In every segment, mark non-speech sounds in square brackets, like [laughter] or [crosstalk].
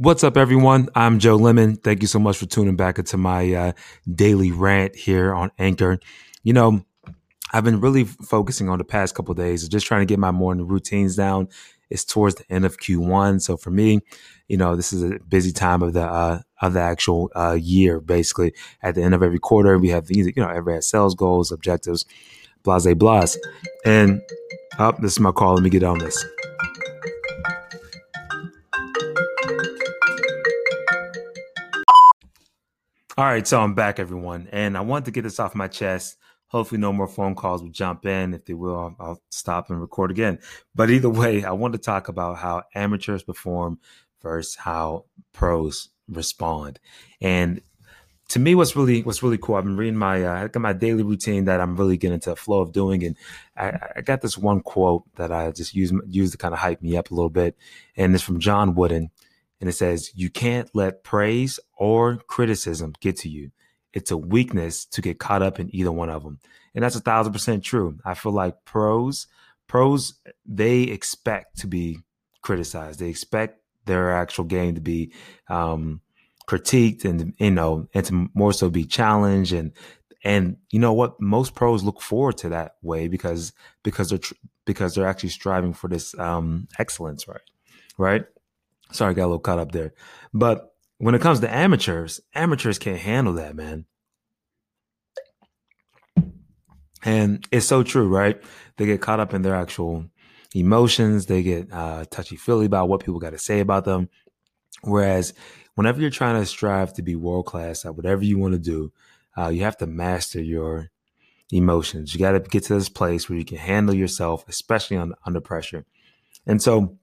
What's up, everyone? I'm Joe Lemon. Thank you so much for tuning back into my uh, daily rant here on Anchor. You know, I've been really focusing on the past couple days, just trying to get my morning routines down. It's towards the end of Q1, so for me, you know, this is a busy time of the uh, of the actual uh, year. Basically, at the end of every quarter, we have these, you know, every has sales goals, objectives, blase blase. And up, oh, this is my call. Let me get on this. All right, so I'm back, everyone, and I wanted to get this off my chest. Hopefully, no more phone calls will jump in. If they will, I'll, I'll stop and record again. But either way, I want to talk about how amateurs perform versus how pros respond. And to me, what's really what's really cool, I've been reading my uh, I got my daily routine that I'm really getting into a flow of doing, and I, I got this one quote that I just use use to kind of hype me up a little bit, and it's from John Wooden and it says, You can't let praise or criticism get to you. It's a weakness to get caught up in either one of them. And that's a thousand percent true. I feel like pros, pros, they expect to be criticized. They expect their actual game to be um, critiqued and you know, and to more so be challenged and and you know what most pros look forward to that way because because they're tr- because they're actually striving for this um excellence right right Sorry, I got a little caught up there. But when it comes to amateurs, amateurs can't handle that, man. And it's so true, right? They get caught up in their actual emotions. They get uh, touchy feely about what people got to say about them. Whereas, whenever you're trying to strive to be world class at whatever you want to do, uh, you have to master your emotions. You got to get to this place where you can handle yourself, especially on, under pressure. And so,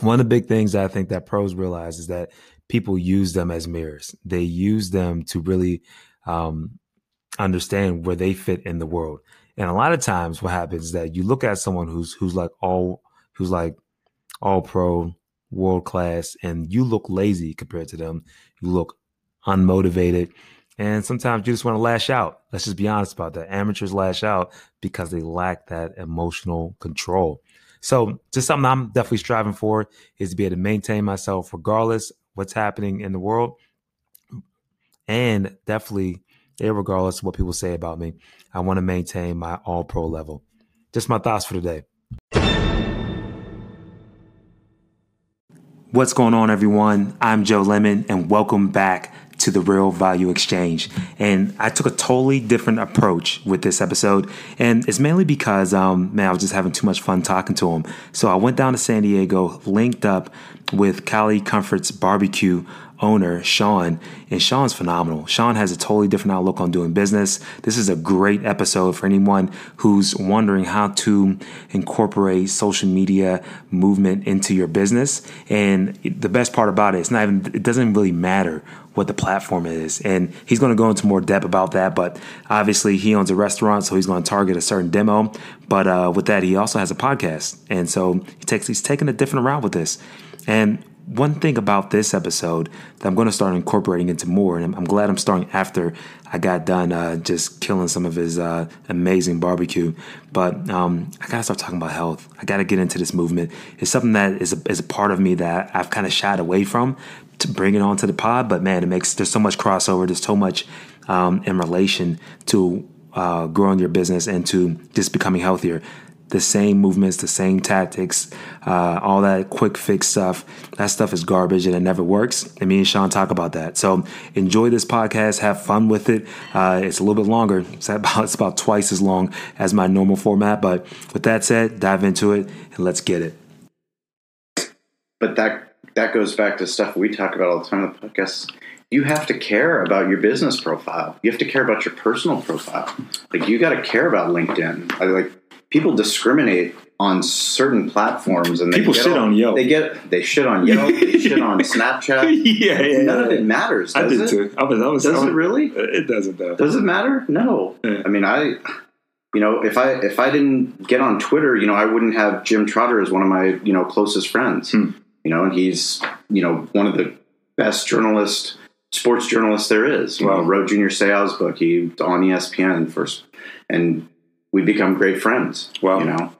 one of the big things I think that pros realize is that people use them as mirrors. They use them to really um, understand where they fit in the world. And a lot of times, what happens is that you look at someone who's who's like all who's like all pro, world class, and you look lazy compared to them. You look unmotivated, and sometimes you just want to lash out. Let's just be honest about that. Amateurs lash out because they lack that emotional control. So just something I'm definitely striving for is to be able to maintain myself regardless what's happening in the world. And definitely, regardless of what people say about me, I want to maintain my all pro level. Just my thoughts for today. What's going on, everyone? I'm Joe Lemon, and welcome back to the Real Value Exchange. And I took a totally different approach with this episode. And it's mainly because, um, man, I was just having too much fun talking to him. So I went down to San Diego, linked up with Cali Comforts Barbecue owner, Sean, and Sean's phenomenal. Sean has a totally different outlook on doing business. This is a great episode for anyone who's wondering how to incorporate social media movement into your business. And the best part about it, it's not even, it doesn't really matter what the platform is. And he's going to go into more depth about that. But obviously, he owns a restaurant, so he's going to target a certain demo. But uh, with that, he also has a podcast, and so he takes he's taking a different route with this. And one thing about this episode that I'm going to start incorporating into more, and I'm, I'm glad I'm starting after I got done uh, just killing some of his uh, amazing barbecue. But um, I got to start talking about health. I got to get into this movement. It's something that is a, is a part of me that I've kind of shied away from to bring it onto the pod. But man, it makes there's so much crossover. There's so much um, in relation to uh, growing your business and to just becoming healthier the same movements, the same tactics, uh, all that quick fix stuff. That stuff is garbage and it never works. And me and Sean talk about that. So enjoy this podcast, have fun with it. Uh, it's a little bit longer. It's [laughs] about it's about twice as long as my normal format. But with that said, dive into it and let's get it. But that that goes back to stuff we talk about all the time on the podcast you have to care about your business profile. You have to care about your personal profile. Like you got to care about LinkedIn. I, like people discriminate on certain platforms and people shit on, on Yelp. They get they shit on Yelp. they [laughs] shit on Snapchat. [laughs] Yeah, yeah. None yeah, of it matters. Does I did it? too. I was. I was. Does I was, it really? It doesn't though. Does it matter? No. Yeah. I mean, I. You know, if I if I didn't get on Twitter, you know, I wouldn't have Jim Trotter as one of my you know closest friends. Hmm. You know, and he's you know one of the best journalists, sports journalists there is. Wow. Well, mm-hmm. wrote Junior Seau's book. He on ESPN first, and we become great friends. Well, You know,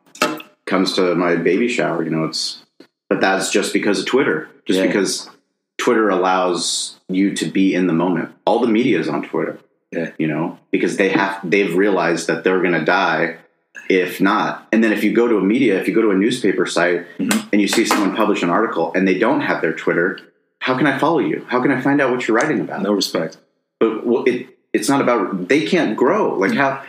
comes to my baby shower, you know, it's but that's just because of Twitter. Just Yeah. because Twitter allows you to be in the moment. All the media is on Twitter. Yeah. You know, because they have they've realized that they're going to die if not. And then if you go to a media, if you go to a newspaper site Mhm. and you see someone publish an article and they don't have their Twitter, how can I follow you? How can I find out what you're writing about? No respect. But well, it it's not about they can't grow. Like how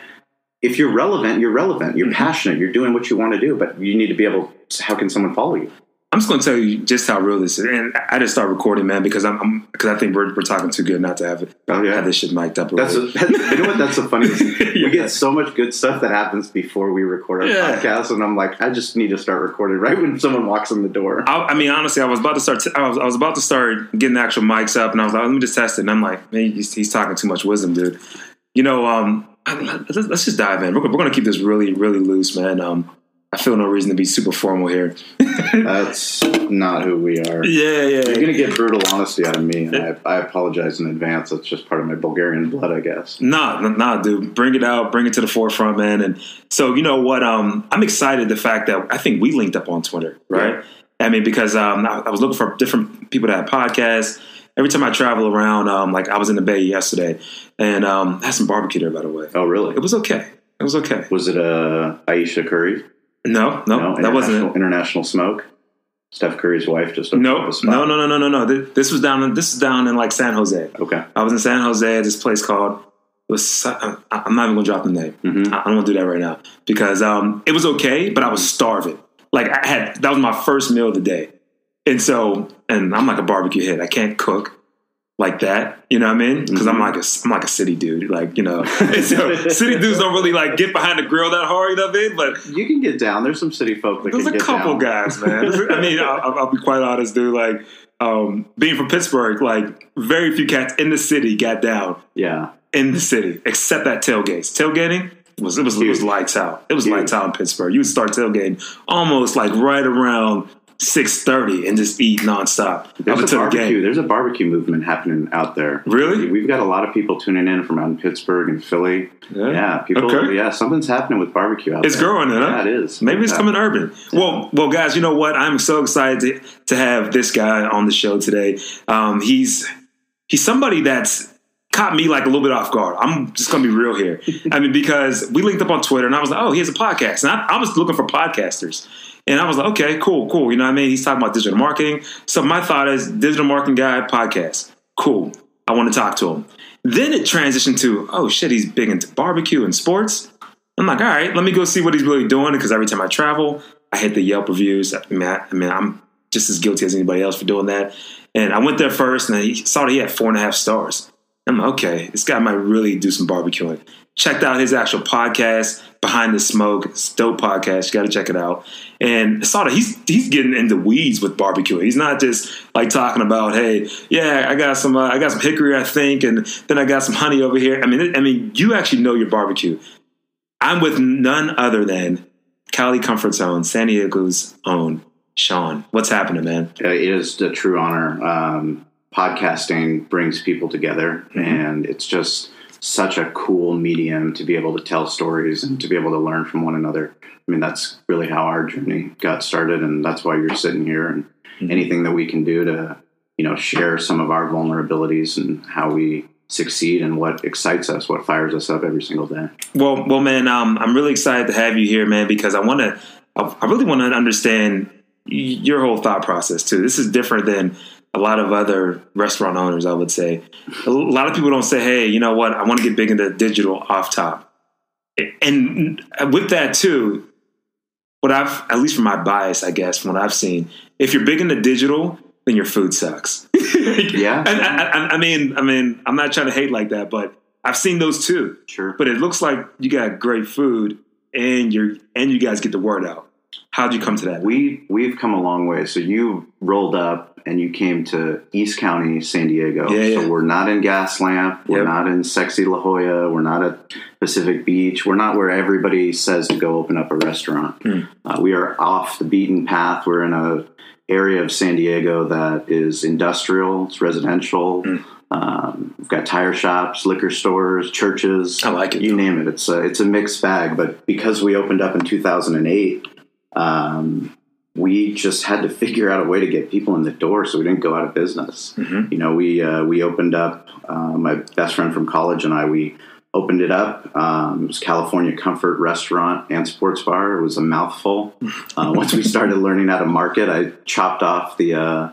if you're relevant, you're relevant. You're Mhm. passionate. You're doing what you want to do, but you need to be able. How can someone follow you? I'm just going to tell you just how real this is. And I just start recording, man, because I'm because I think we're, we're talking too good not to have it Oh yeah, have this shit mic'd up. That's, a, that's you know what that's the funniest. [laughs] Yeah. We get so much good stuff that happens before we record our Yeah. podcast, and I'm like, I just need to start recording right when someone walks in the door. I, I mean, honestly, I was about to start. I was, I was about to start getting the actual mics up, and I was like, let me just test it. And I'm like, man, he's, he's talking too much wisdom, dude. You know, um, I- let's, let's just dive in. We're, we're going to keep this really, really loose, man. Um, I feel no reason to be super formal here. [laughs] That's not who we are. Yeah, yeah. You're gonna get brutal honesty out of me, and I, I apologize in advance. That's just part of my Bulgarian blood, I guess. Nah, nah, dude. Bring it out. Bring it to the forefront, man. And so, you know what? Um, I'm excited the fact that I think we linked up on Twitter, right? I mean, because um, I, I was looking for different people that had podcasts. Every time I travel around, um, like I was in the Bay yesterday, and um, I had some barbecue there, by the way. Oh, really? It was okay. It was okay. Was it uh, Ayesha Curry? No, no, that wasn't International- it. International Smoke. Steph Curry's wife just No, no, no, no, no, no, no. This was down. In, this is down in like San Jose. Okay. I was in San Jose at this place called. Was. I'm not even gonna drop the name. hmm I I don't want to do that right now because um, it was okay, but I was starving. Like I had that was my first meal of the day, and so and I'm like a barbecue head. I can't cook like that. You know what I mean? Because I'm Mhm. like a I'm like a city dude. Like you know, [laughs] so city dudes don't really like get behind the grill that hard. You know what I mean? But You can get down. There's some city folk that can get down. there's a couple down. guys, man. [laughs] I mean, I'll, I'll be quite honest, dude. Like um, being from Pittsburgh, like very few cats in the city got down Yeah. in the city, except at tailgates. Tailgating was it was it was lights out. It was Huge. lights out in Pittsburgh. You would start tailgating almost like right around six thirty and just eat nonstop There's up a until the barbecue. game. There's a barbecue movement happening out there. Really? We've got a lot of people tuning in from out in Pittsburgh and Philly. Yeah, people. Okay. Yeah, something's happening with barbecue out It's there. growing, huh? Yeah, it is. Maybe it's Yeah. coming urban. Well, well, guys, you know what? I'm so excited to, to have this guy on the show today. Um, he's he's somebody that's caught me like a little bit off guard. I'm just gonna be real here. [laughs] I mean, because we linked up on Twitter, and I was like, oh, he has a podcast, and I, I was looking for podcasters. And I was like, okay, cool, cool. You know what I mean? He's talking about digital marketing. So my thought is digital marketing guy podcast. Cool. I want to talk to him. Then it transitioned to, oh shit, he's big into barbecue and sports. I'm like, all right, let me go see what he's really doing because every time I travel, I hit the Yelp reviews. I mean, I, I mean, I'm just as guilty as anybody else for doing that. And I went there first, and I saw that he had four and a half stars. I'm like, okay, this guy might really do some barbecuing. Checked out his actual podcast, Behind the Smoke. It's a dope podcast. You got to check it out. And that he's he's getting into weeds with barbecue. He's not just like talking about, hey, yeah, I got some uh, I got some hickory, I think, and then I got some honey over here. I mean, I mean, you actually know your barbecue. I'm with none other than Cali Comfort Zone, San Diego's own Sean. What's happening, man? It is a true honor. Um, podcasting brings people together, Mhm. and it's just such a cool medium to be able to tell stories and to be able to learn from one another. I mean, that's really how our journey got started, and that's why you're sitting here. And Mhm. anything that we can do to, you know, share some of our vulnerabilities and how we succeed and what excites us, what fires us up every single day. Well, well, man, um, I'm really excited to have you here, man, because I want to, I really want to understand your whole thought process too. This is different than a lot of other restaurant owners, I would say. A lot of people don't say, "Hey, you know what? I want to get big into digital off top." And with that too, what I've, at least from my bias, I guess, from what I've seen, if you're big into digital, then your food sucks. [laughs] Yeah. and I, I, I mean, I mean, I'm not trying to hate like that, but I've seen those too Sure. but it looks like you got great food and you're and you guys get the word out. How'd you come to that? We we've come a long way. So you rolled up and you came to East County, San Diego. Yeah, so we're not in Gaslamp. We're Yep. not in sexy La Jolla. We're not at Pacific Beach. We're not where everybody says to go open up a restaurant. Hmm. Uh, we are off the beaten path. We're in a area of San Diego that is industrial. It's residential. Hmm. Um, we've got tire shops, liquor stores, churches. I like it. You name it. It's a, it's a mixed bag. But because we opened up in 2008, um, we just had to figure out a way to get people in the door so we didn't go out of business. You know, we uh, we opened up. Uh, my best friend from college and I we opened it up. Um, it was California Comfort Restaurant and Sports Bar. It was a mouthful. [laughs] Uh, once we started learning how to market, I chopped off the uh,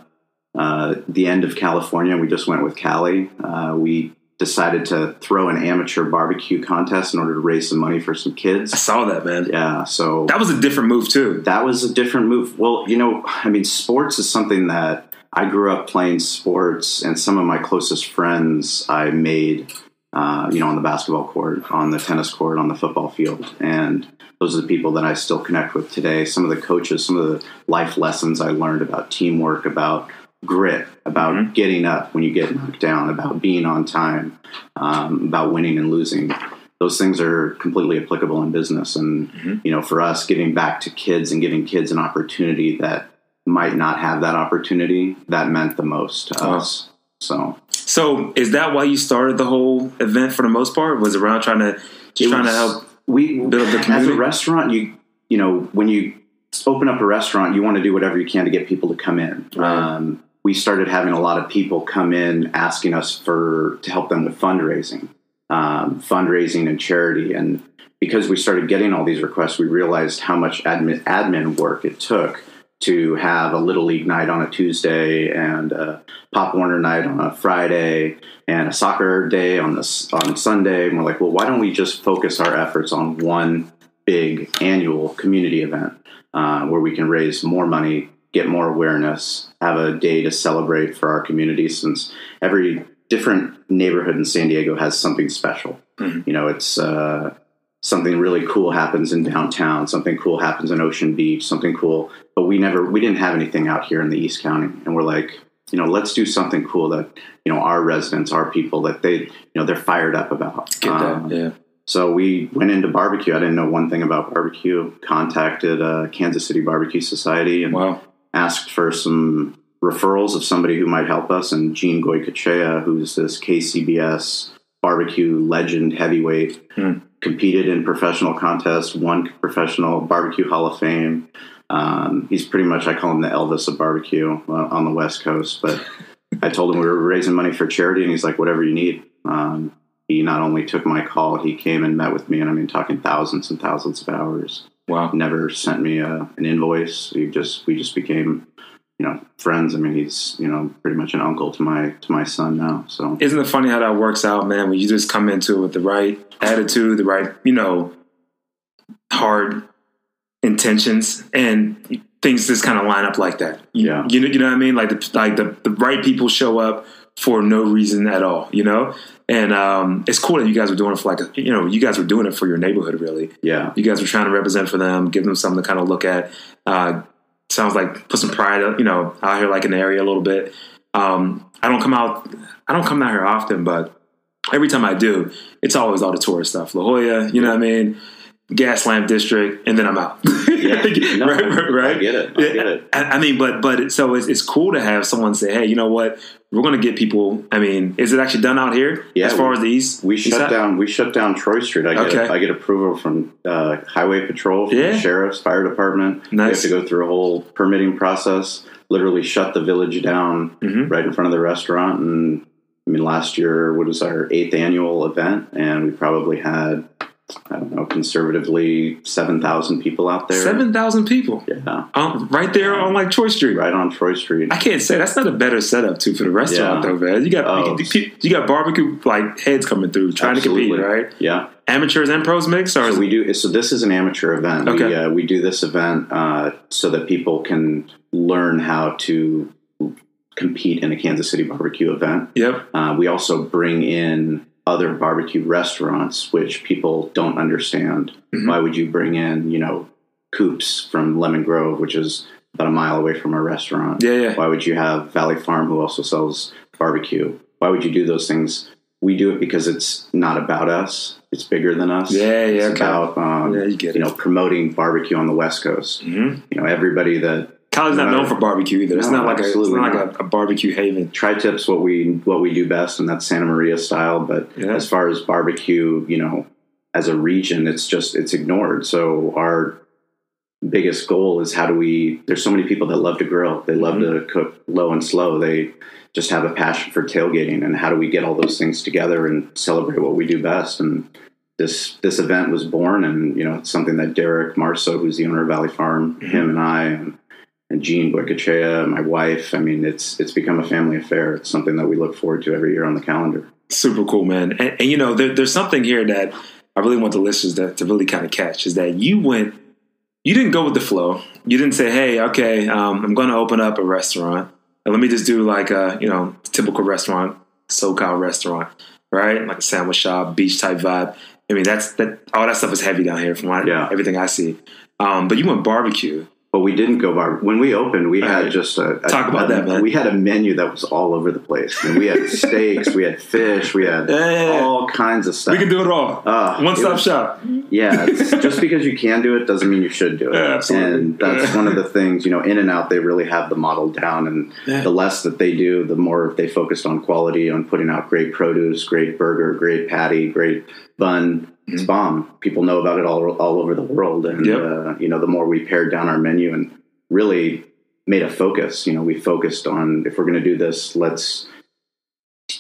uh, the end of California. We just went with Cali. Uh, we decided to throw an amateur barbecue contest in order to raise some money for some kids. I saw that, man. Yeah, so That was a different move too. that was a different move. Well, you know, I mean, sports is something that I grew up playing sports, and some of my closest friends I made, uh, you know, on the basketball court, on the tennis court, on the football field, and those are the people that I still connect with today. Some of the coaches, some of the life lessons I learned about teamwork, about grit, about getting up when you get knocked down, about being on time, um, about winning and losing. Those things are completely applicable in business. And, you know, for us, giving back to kids and giving kids an opportunity that might not have that opportunity, that meant the most to Wow. us. So So is that why you started the whole event for the most part? Was it around trying to just trying to help? we build the as community? a restaurant you you know when you open up a restaurant you want to do whatever you can to get people to come in Right. um, we started having a lot of people come in asking us for to help them with fundraising um, fundraising and charity and because we started getting all these requests we realized how much admin, admin work it took to have a little league night on a Tuesday and a Pop Warner night on a Friday and a soccer day on this on Sunday. And we're like, well, why don't we just focus our efforts on one big annual community event uh, where we can raise more money, get more awareness, have a day to celebrate for our community since every different neighborhood in San Diego has something special. Mhm. You know, it's uh, something really cool happens in downtown, something cool happens in Ocean Beach, something cool. But we never, we didn't have anything out here in the East County, and we're like, you know, let's do something cool that you know our residents, our people, that they, you know, they're fired up about. Get that? Um, yeah. so we went into barbecue. I didn't know one thing about barbecue. Contacted uh, Kansas City Barbecue Society and Wow. Asked for some referrals of somebody who might help us. And Gene Goycochea, who's this KCBS barbecue legend heavyweight, Hmm. competed in professional contests, won professional barbecue Hall of Fame. Um, he's pretty much, I call him the Elvis of barbecue uh, on the West Coast. But I told him we were raising money for charity, and he's like, whatever you need. Um, he not only took my call, he came and met with me, and I mean, talking thousands and thousands of hours Wow. never sent me a, an invoice. We just we just became, you know, friends. I mean, he's you know pretty much an uncle to my to my son now. So Isn't it funny how that works out, man? When you just come into it with the right attitude, the right, you know, hard intentions, and things just kind of line up like that. You, Yeah. you know, you know what I mean? Like the like the, the right people show up for no reason at all, you know. And um, it's cool that you guys were doing it for like, a, you know, you guys were doing it for your neighborhood, really. yeah, You guys were trying to represent for them, give them something to kind of look at. Uh, sounds like put some pride, you know, out here like in the area a little bit. Um, I don't come out, I don't come out here often, but every time I do, it's always all the tourist stuff. La Jolla, you know what I mean? Gaslamp District, and then I'm out. [laughs] yeah. No, right, right, right. I get it. I get it. I, I mean, but but it- so it's, it's cool to have someone say, "Hey, you know what? We're going to get people." I mean, is it actually done out here? Yeah, as far we- as the east, We east shut side? down. We shut down Troy Street. I get. Okay. I get approval from uh, Highway Patrol, from Yeah. the sheriff's, fire department. We Nice. have to go through a whole permitting process. Literally shut the village down Mhm. right in front of the restaurant. And I mean, last year what was our eighth annual event, and we probably had I don't know, conservatively seven thousand people out there. Seven thousand people, Yeah, um, right there on like Troy Street. right on Troy Street. I can't say that's not a better setup too for the restaurant Yeah. though, man. You got Oh. you, you got barbecue like heads coming through trying to compete, right? Yeah. Amateurs and pros mix, or So we do. So this is an amateur event. We, Okay. uh, we do this event uh, so that people can learn how to compete in a Kansas City barbecue event. Yep. Uh, we also bring in other barbecue restaurants, which people don't understand. Mhm. Why would you bring in, you know, Coops from Lemon Grove, which is about a mile away from our restaurant? Yeah, yeah. Why would you have Valley Farm, who also sells barbecue? Why would you do those things? We do it because it's not about us. It's bigger than us. Yeah, yeah, It's okay. about um, Yeah, you get you know promoting barbecue on the West Coast. hmm You know, everybody that College not known for barbecue either. It's No, not like a it's not like not. a, a barbecue haven. tri-tips what we what we do best, and that's Santa Maria style. But Yeah. as far as barbecue, you know, as a region, it's just it's ignored. So our biggest goal is how do we there's so many people that love to grill they love mm-hmm. to cook low and slow they just have a passion for tailgating and how do we get all those things together and celebrate what we do best and this this event was born and you know it's something that derek marso who's the owner of valley farm mm-hmm. him and i and, and Gene Goycochea, my wife i mean it's it's become a family affair it's something that we look forward to every year on the calendar Super cool, man. And, and you know, there, there's something here that I really want the listeners to, to really kind of catch is that you went, you didn't go with the flow. You didn't say, hey, okay, um, I'm going to open up a restaurant. And let me just do like a, you know, typical restaurant, SoCal restaurant, right? Like a sandwich shop, beach type vibe. I mean, that's that. All that stuff is heavy down here from what, Yeah. everything I see. Um, but you went barbecue. But we didn't go bar. When we opened, we had Right. just a, a- Talk about a- that, man. We had a menu that was all over the place. And we had [laughs] steaks, we had fish, we had Yeah, yeah, yeah. all kinds of stuff. We can do it all. Uh, One stop was- shop. Yeah, [laughs] just because you can do it doesn't mean you should do it. Absolutely. And that's one of the [laughs] things, you know, In and Out, they really have the model down. And the less that they do, the more they focused on quality, on putting out great produce, great burger, great patty, great bun. It's bomb. People know about it all, all over the world. And, Yep. uh, you know, the more we pared down our menu and really made a focus, you know, we focused on if we're going to do this, let's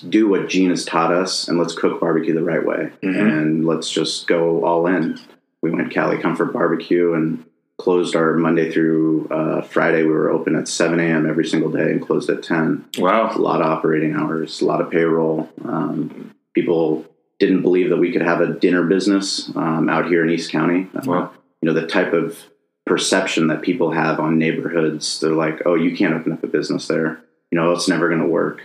do what Gene has taught us and let's cook barbecue the right way Mhm. and let's just go all in. We went Cali Comfort Barbecue and closed our Monday through uh, Friday. We were open at 7 a.m. every single day and closed at 10. Wow. A lot of operating hours, a lot of payroll. Um, people didn't believe that we could have a dinner business um, out here in East County. Wow. You know, the type of perception that people have on neighborhoods, they're like, oh, you can't open up a business there. You know, it's never going to work.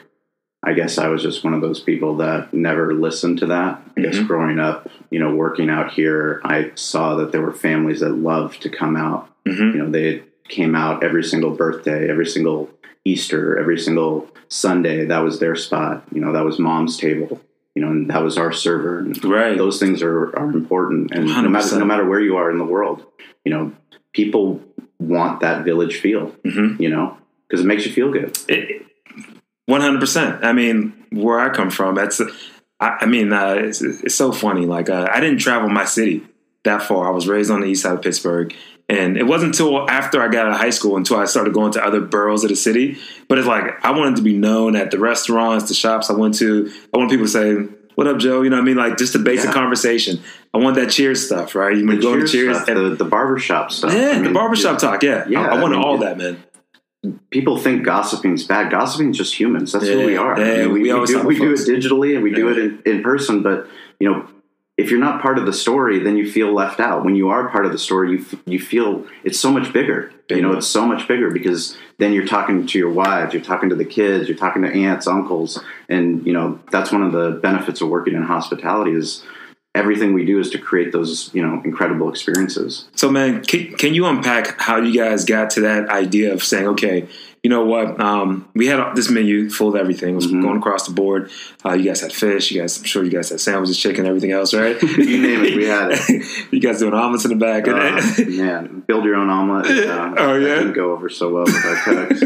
I guess I was just one of those people that never listened to that. I guess Mhm. growing up, you know, working out here, I saw that there were families that loved to come out. hmm You know, they came out every single birthday, every single Easter, every single Sunday. That was their spot. You know, that was mom's table. You know, and that was our server. Right. those things are, are important. And no 100%. matter, no matter where you are in the world, you know, people want that village feel, Mhm. you know, because it makes you feel good. One hundred percent. I mean, where I come from, that's. I, I mean, uh, it's, it's so funny. Like, uh, I didn't travel my city that far. I was raised on the east side of Pittsburgh, and it wasn't until after I got out of high school until I started going to other boroughs of the city. But it's like I wanted to be known at the restaurants, the shops I went to. I want people to say, "What up, Joe?" You know what I mean? Like just the basic Yeah. conversation. I want that cheers stuff, right? You The would go to cheers stuff, and- the, the barbershop stuff. yeah, I the mean, barbershop talk. Yeah, Yeah, I, I I wanted mean, all that, man. people think gossiping's bad. Gossiping's just humans. That's who we are. yeah, I mean, we, we we do, we do it digitally and we do it in, in person. But you know, if you're not part of the story, then you feel left out. When you are part of the story, you f- you feel it's so much bigger. You know, it's so much bigger because then you're talking to your wives, you're talking to the kids, you're talking to aunts, uncles, and you know that's one of the benefits of working in hospitality is everything we do is to create those you know incredible experiences. So, man, can, can you unpack how you guys got to that idea of saying, okay, you know what? Um, we had this menu full of everything. It was Mhm. going across the board. Uh, you guys had fish. You guys, I'm sure you guys had sandwiches, chicken, everything else, right? [laughs] You name it, we had it. [laughs] you guys doing omelets in the back. Uh, [laughs] man, build your own omelet. Uh, Oh, yeah? didn't go over so well with our cooks.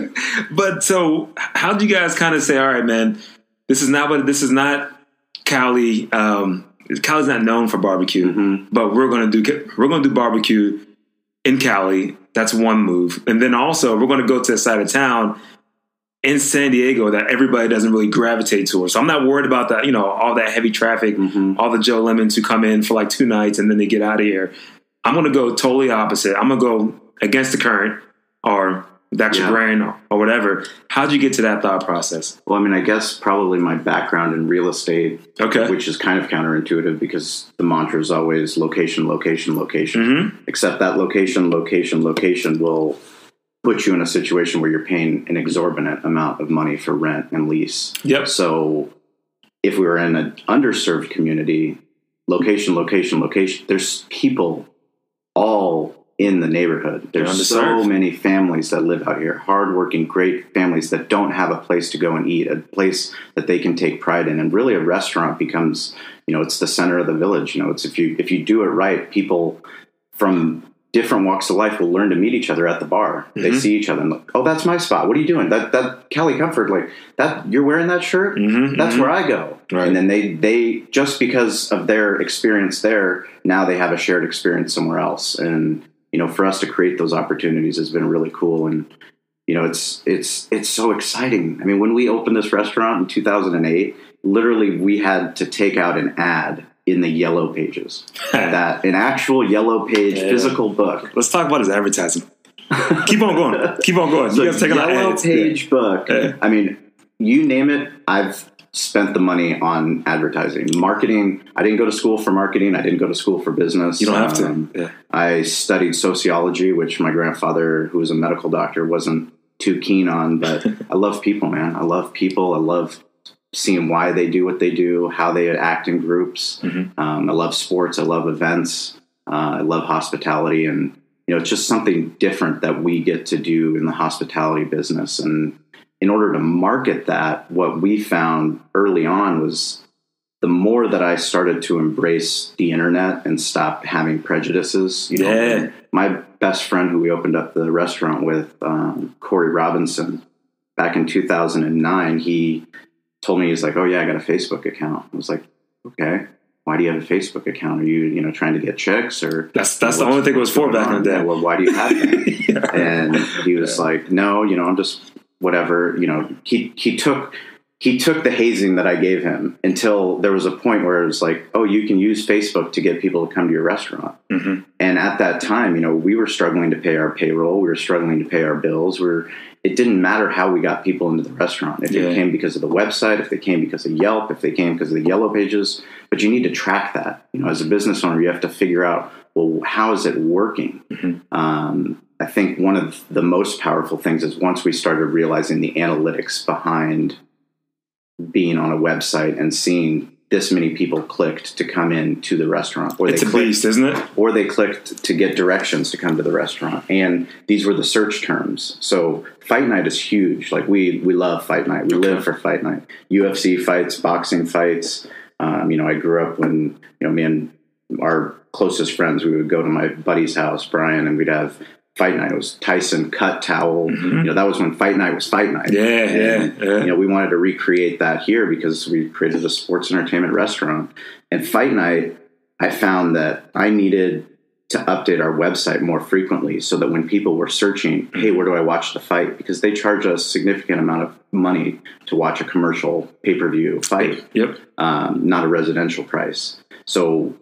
but so, how do you guys kind of say, all right, man, this is not what this is not Cali. Um, Cali's not known for barbecue, Mhm. but we're gonna do we're gonna do barbecue in Cali. That's one move, and then also we're gonna go to a side of town in San Diego that everybody doesn't really gravitate towards. So I'm not worried about that. You know, all that heavy traffic, Mhm. all the Joe Lemons who come in for like two nights and then they get out of here. I'm gonna go totally opposite. I'm gonna go against the current or that's your Yeah. brain or, or whatever. How'd you get to that thought process? Well, I mean, I guess probably my background in real estate, Okay. which is kind of counterintuitive because the mantra is always location, location, location. Mm-hmm. Except that location, location, location will put you in a situation where you're paying an exorbitant amount of money for rent and lease. Yep. So if we were in an underserved community, location, location, location, there's people all in the neighborhood. There's so many families that live out here, hardworking, great families that don't have a place to go and eat, a place that they can take pride in. And really a restaurant becomes, you know, it's the center of the village. You know, it's if you if you do it right, people from different walks of life will learn to meet each other at the bar. They Mhm. see each other and like, oh, that's my spot. What are you doing? That that Cali Comfort, like that you're wearing that shirt? Mm-hmm. That's where I go. Right. And then they they just because of their experience there, now they have a shared experience somewhere else. And you know, for us to create those opportunities has been really cool. And you know, it's it's it's so exciting. I mean, when we opened this restaurant in 2008, literally we had to take out an ad in the yellow pages. [laughs] that an actual yellow page Yeah. physical book. Let's talk about his advertising. Keep on going. [laughs] Keep on going. So you guys out yellow ads. page book. Yeah. I mean, you name it. I've spent the money on advertising, marketing. I didn't go to school for marketing. I didn't go to school for business. You don't have to. Um, yeah. I studied sociology, which my grandfather, who was a medical doctor, wasn't too keen on. But [laughs] I love people, man. I love people. I love seeing why they do what they do, how they act in groups. Mhm. Um, I love sports. I love events. Uh, I love hospitality, and you know, it's just something different that we get to do in the hospitality business. And in order to market that, what we found early on was the more that I started to embrace the internet and stop having prejudices. You know, Yeah. my best friend who we opened up the restaurant with, um, Corey Robinson, back in 2009, he told me he's like, "Oh yeah, I got a Facebook account." I was like, "Okay, why do you have a Facebook account? Are you you know trying to get chicks or?" That's that's the only thing it was for back in the day. Well, why do you have that? [laughs] Yeah. and he was like, "No, you know, I'm just whatever." You know, he he took he took the hazing that I gave him until there was a point where it was like, "Oh, you can use Facebook to get people to come to your restaurant." Mhm. And at that time, you know, we were struggling to pay our payroll, we were struggling to pay our bills. We were it didn't matter how we got people into the restaurant. If Yeah. they came because of the website, if they came because of Yelp, if they came because of the yellow pages, but you need to track that. You know, as a business owner, you have to figure out, well, how is it working? Mhm. Um, I think one of the most powerful things is once we started realizing the analytics behind being on a website and seeing this many people clicked to come in to the restaurant, or It's they a clicked, beast, isn't it? or they clicked to get directions to come to the restaurant, and these were the search terms. So fight night is huge. Like we we love fight night. We live for fight night. UFC fights, boxing fights. Um, you know, I grew up when you know me and our closest friends, we would go to my buddy's house, Brian, and we'd have fight night. It was Tyson cut towel. You know, that was when fight night was fight night. Yeah, yeah, yeah. You know, we wanted to recreate that here because we created a sports entertainment restaurant. And fight night, I found that I needed to update our website more frequently so that when people were searching, hey, where do I watch the fight? Because they charge a significant amount of money to watch a commercial pay per view fight Yep. um, not a residential price. So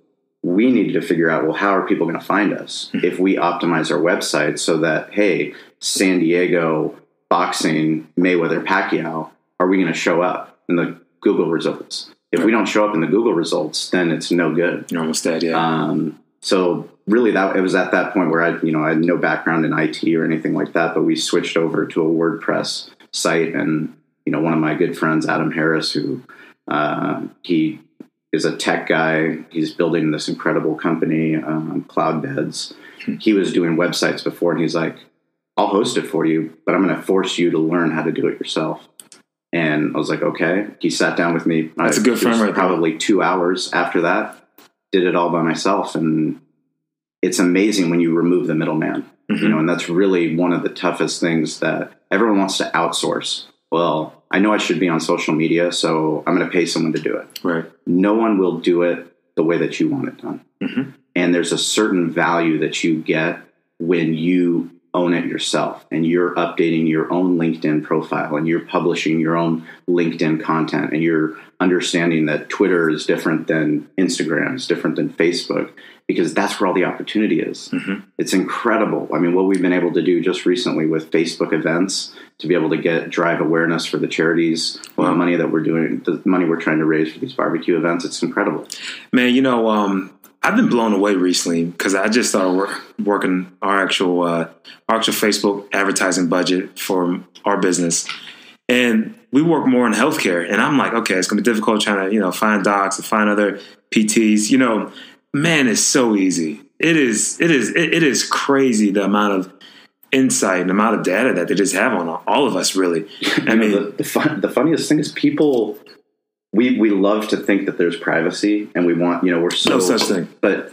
we needed to figure out well, how are people going to find us if we optimize our website so that hey, San Diego boxing Mayweather Pacquiao, are we going to show up in the Google results? If we don't show up in the Google results, then it's no good. You're almost dead, yeah. Um, so really, that it was at that point where I, you know, I had no background in IT or anything like that, but we switched over to a WordPress site, and you know, one of my good friends, Adam Harris, who uh, he is a tech guy. He's building this incredible company, um, Cloudbeds. He was doing websites before, and he's like, "I'll host it for you, but I'm going to force you to learn how to do it yourself." And I was like, "Okay." He sat down with me. That's a I- good friend right there. Probably two hours after that, did it all by myself, and it's amazing when you remove the middleman. Mhm. You know, and that's really one of the toughest things that everyone wants to outsource. Well, I know I should be on social media, so I'm going to pay someone to do it right. no one will do it the way that you want it done. Mhm. And there's a certain value that you get when you own it yourself and you're updating your own LinkedIn profile and you're publishing your own LinkedIn content and you're understanding that Twitter is different than Instagram, is different than Facebook, because that's where all the opportunity is. Mhm. It's incredible. I mean, what we've been able to do just recently with Facebook events to be able to get drive awareness for the charities, Wow. the money that we're doing, the money we're trying to raise for these barbecue events, it's incredible. Man, you know, um, I've been blown away recently because I just started work, working our actual uh, our actual Facebook advertising budget for our business, and we work more in healthcare. And I'm like, okay, it's gonna be difficult trying to you know find docs and find other PTs. You know, man, it's so easy. It is. It is. It, it is crazy the amount of insight and amount of data that they just have on all of us. Really, [laughs] I You know, mean, the, the, fun, the funniest thing is people. We, we love to think that there's privacy and we want you know we're so no such thing. but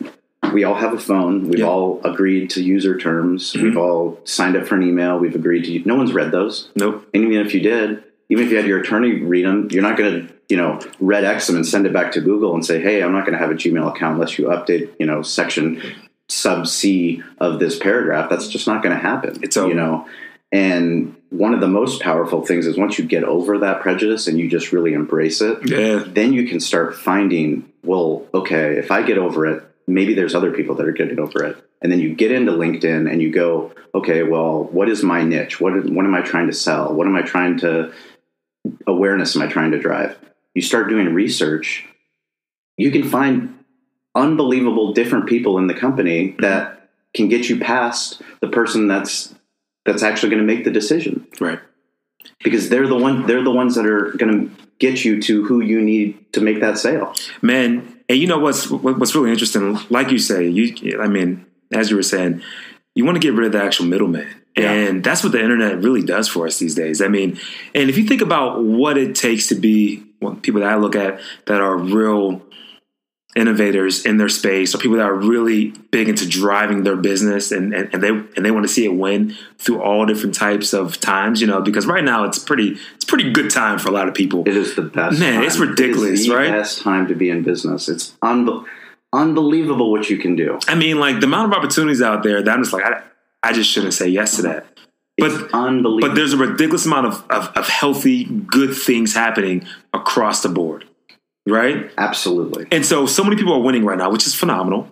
we all have a phone we've Yeah. all agreed to user terms Mm-hmm. we've all signed up for an email we've agreed to no one's read those Nope. and even if you did even if you had your attorney read them you're not going to you know red x them and send it back to google and say hey i'm not going to have a gmail account unless you update you know section sub C of this paragraph. That's just not going to happen. It's over. you know. And one of the most powerful things is once you get over that prejudice and you just really embrace it, Yeah. then you can start finding, well, okay, if I get over it, maybe there's other people that are getting over it. And then you get into LinkedIn and you go, okay, well, what is my niche? What, what am I trying to sell? What am I trying to, awareness am I trying to drive? You start doing research, you can find unbelievable different people in the company that can get you past the person that's that's actually going to make the decision Right. because they're the one they're the ones that are going to get you to who you need to make that sale. Man, and you know what's what's really interesting? Like you say, you I mean, as you were saying, you want to get rid of the actual middleman. Yeah. And that's what the internet really does for us these days. I mean, and if you think about what it takes to be well, people that I look at that are real innovators in their space or people that are really big into driving their business and, and, and they and they want to see it win through all different types of times, you know, because right now it's pretty it's pretty good time for a lot of people. It is the best. Man, time. it's ridiculous, it is the right? Best time to be in business. It's unbe- unbelievable what you can do. I mean, like the amount of opportunities out there that I'm just like, I, I just shouldn't say yes to that. It's But unbelievable. but there's a ridiculous amount of, of, of healthy, good things happening across the board, right? absolutely. And so, so many people are winning right now, which is phenomenal.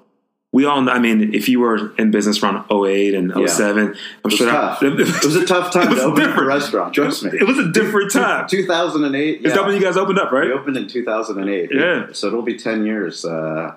We all, I mean, if you were in business around 08 and 07, I'm It was sure tough. [laughs] that, it was a tough time It was to open up a different. restaurant. Trust me. it was a different time. 2008. Is yeah. that when you guys opened up, right? We opened in 2008. Yeah. So it'll be 10 years. Uh,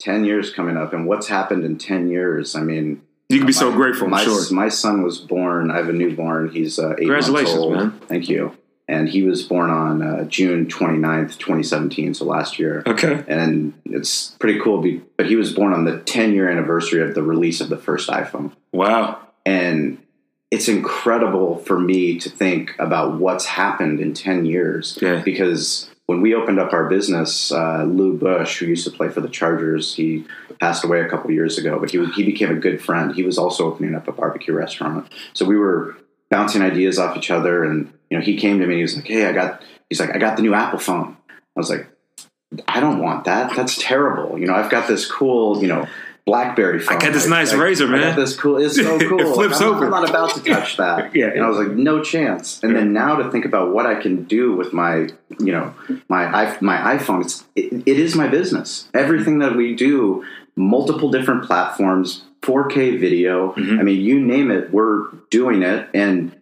10 years coming up. And what's happened in 10 years? I mean, You can be so grateful, my, sure. My son was born. I have a newborn. He's uh, eight Congratulations, months old. man. Thank you. And he was born on uh, June 29th, 2017, so last year. Okay. And it's pretty cool. Be, but he was born on the 10 year anniversary of the release of the first iPhone. Wow. And it's incredible for me to think about what's happened in 10 years. Yeah. Because when we opened up our business, uh, Lou Bush, who used to play for the Chargers, he passed away a couple years ago, but he, he became a good friend. He was also opening up a barbecue restaurant. So we were bouncing ideas off each other. And, you know, he came to me, he was like, Hey, I got, he's like, I got the new Apple phone. I was like, I don't want that. That's terrible. You know, I've got this cool, you know, BlackBerry phone. I got this Like, nice I- Razr, I man. got this cool. It's so [laughs] cool. It flips I'm, over. I'm not about to touch [laughs] that. Yeah. And I was like, no chance. And then now to think about what I can do with my, you know, my my iPhone. It's it, it is my business. Everything that we do, multiple different platforms, 4K video. Mhm. I mean, you name it, we're doing it. And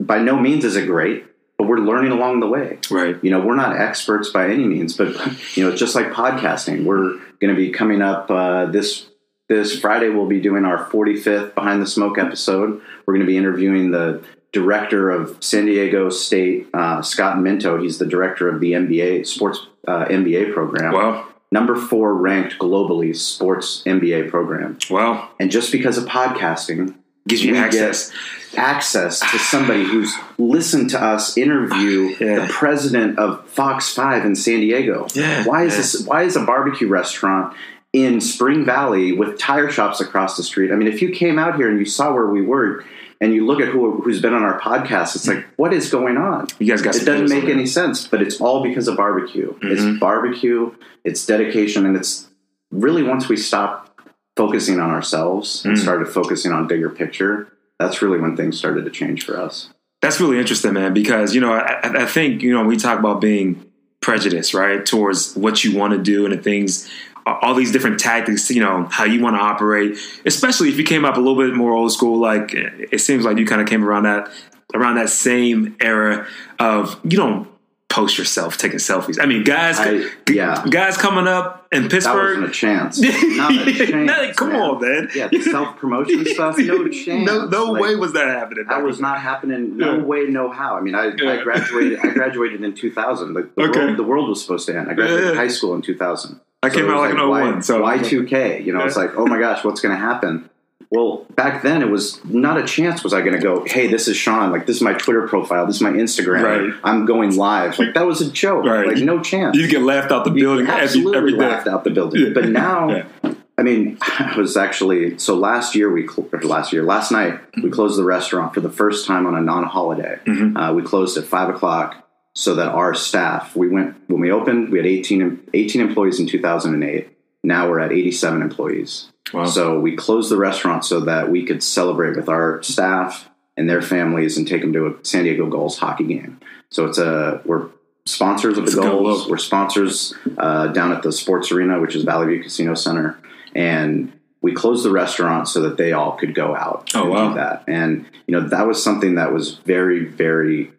by no means is it great, but we're learning along the way Right. you know we're not experts by any means but [laughs] you know just like podcasting we're going to be coming up uh, this this friday we'll be doing our 45th behind the smoke episode we're going to be interviewing the director of san diego state uh, scott minto he's the director of the mba sports uh, mba program Wow. Number four ranked globally sports mba program Wow. and just because of podcasting Gives you access. access to somebody who's listened to us interview [sighs] Yeah. the president of Fox 5 in San Diego. Yeah, Why is yeah. this why is a barbecue restaurant in Spring Valley with tire shops across the street? I mean, if you came out here and you saw where we were and you look at who who's been on our podcast, it's like what is going on? You guys got It doesn't make any sense, but it's all because of barbecue. Mhm. It's barbecue, it's dedication, and it's really once we stop focusing on ourselves and Mm. started focusing on bigger picture, that's really when things started to change for us. That's really interesting, man, because, you know, I, I- I think, you know, we talk about being prejudiced, right, towards what you want to do and the things, all these different tactics, you know, how you want to operate, especially if you came up a little bit more old school, like it seems like you kind of came around that, around that same era of, you don't post yourself taking selfies. I mean, guys, I- yeah. guys coming up in That Pittsburgh. wasn't a [laughs] chance. Not a chance. Not- come man. on, man. Yeah, the self promotion [laughs] stuff, no chance. No, no Like, way was that happening. That was not happening. No Yeah. way, no how. I mean, I, Yeah. I graduated. I graduated in 2000. The, the, Okay. world, the world was supposed to end. I graduated Yeah. high school in 2000. I came out was like an why- 01, so- Y2K? You know, it's like, oh my gosh, what's going to happen? Well, back then it was not a chance. Was I going to go? Hey, this is Sean. Like this is my Twitter profile. This is my Instagram. Right. I'm going live. Like that was a joke. Right. Like no chance. You get laughed out the building every, absolutely every day. laughed out the building. Yeah. But now, Yeah. I mean, [laughs] I was actually so last year we cl- last year last night we closed the restaurant for the first time on a non-holiday. Mhm. Uh, we closed at five o'clock so that our staff we went when we opened we had 18, 18 employees in 2008 Now we're at 87 employees. Wow. So we closed the restaurant so that we could celebrate with our staff and their families and take them to a San Diego Gulls hockey game. So it's a we're sponsors of the Gulls. We're sponsors uh, down at the Sports Arena, which is Valley View Casino Center, and we closed the restaurant so that they all could go out Oh, and wow. do that. And you know that was something that was very very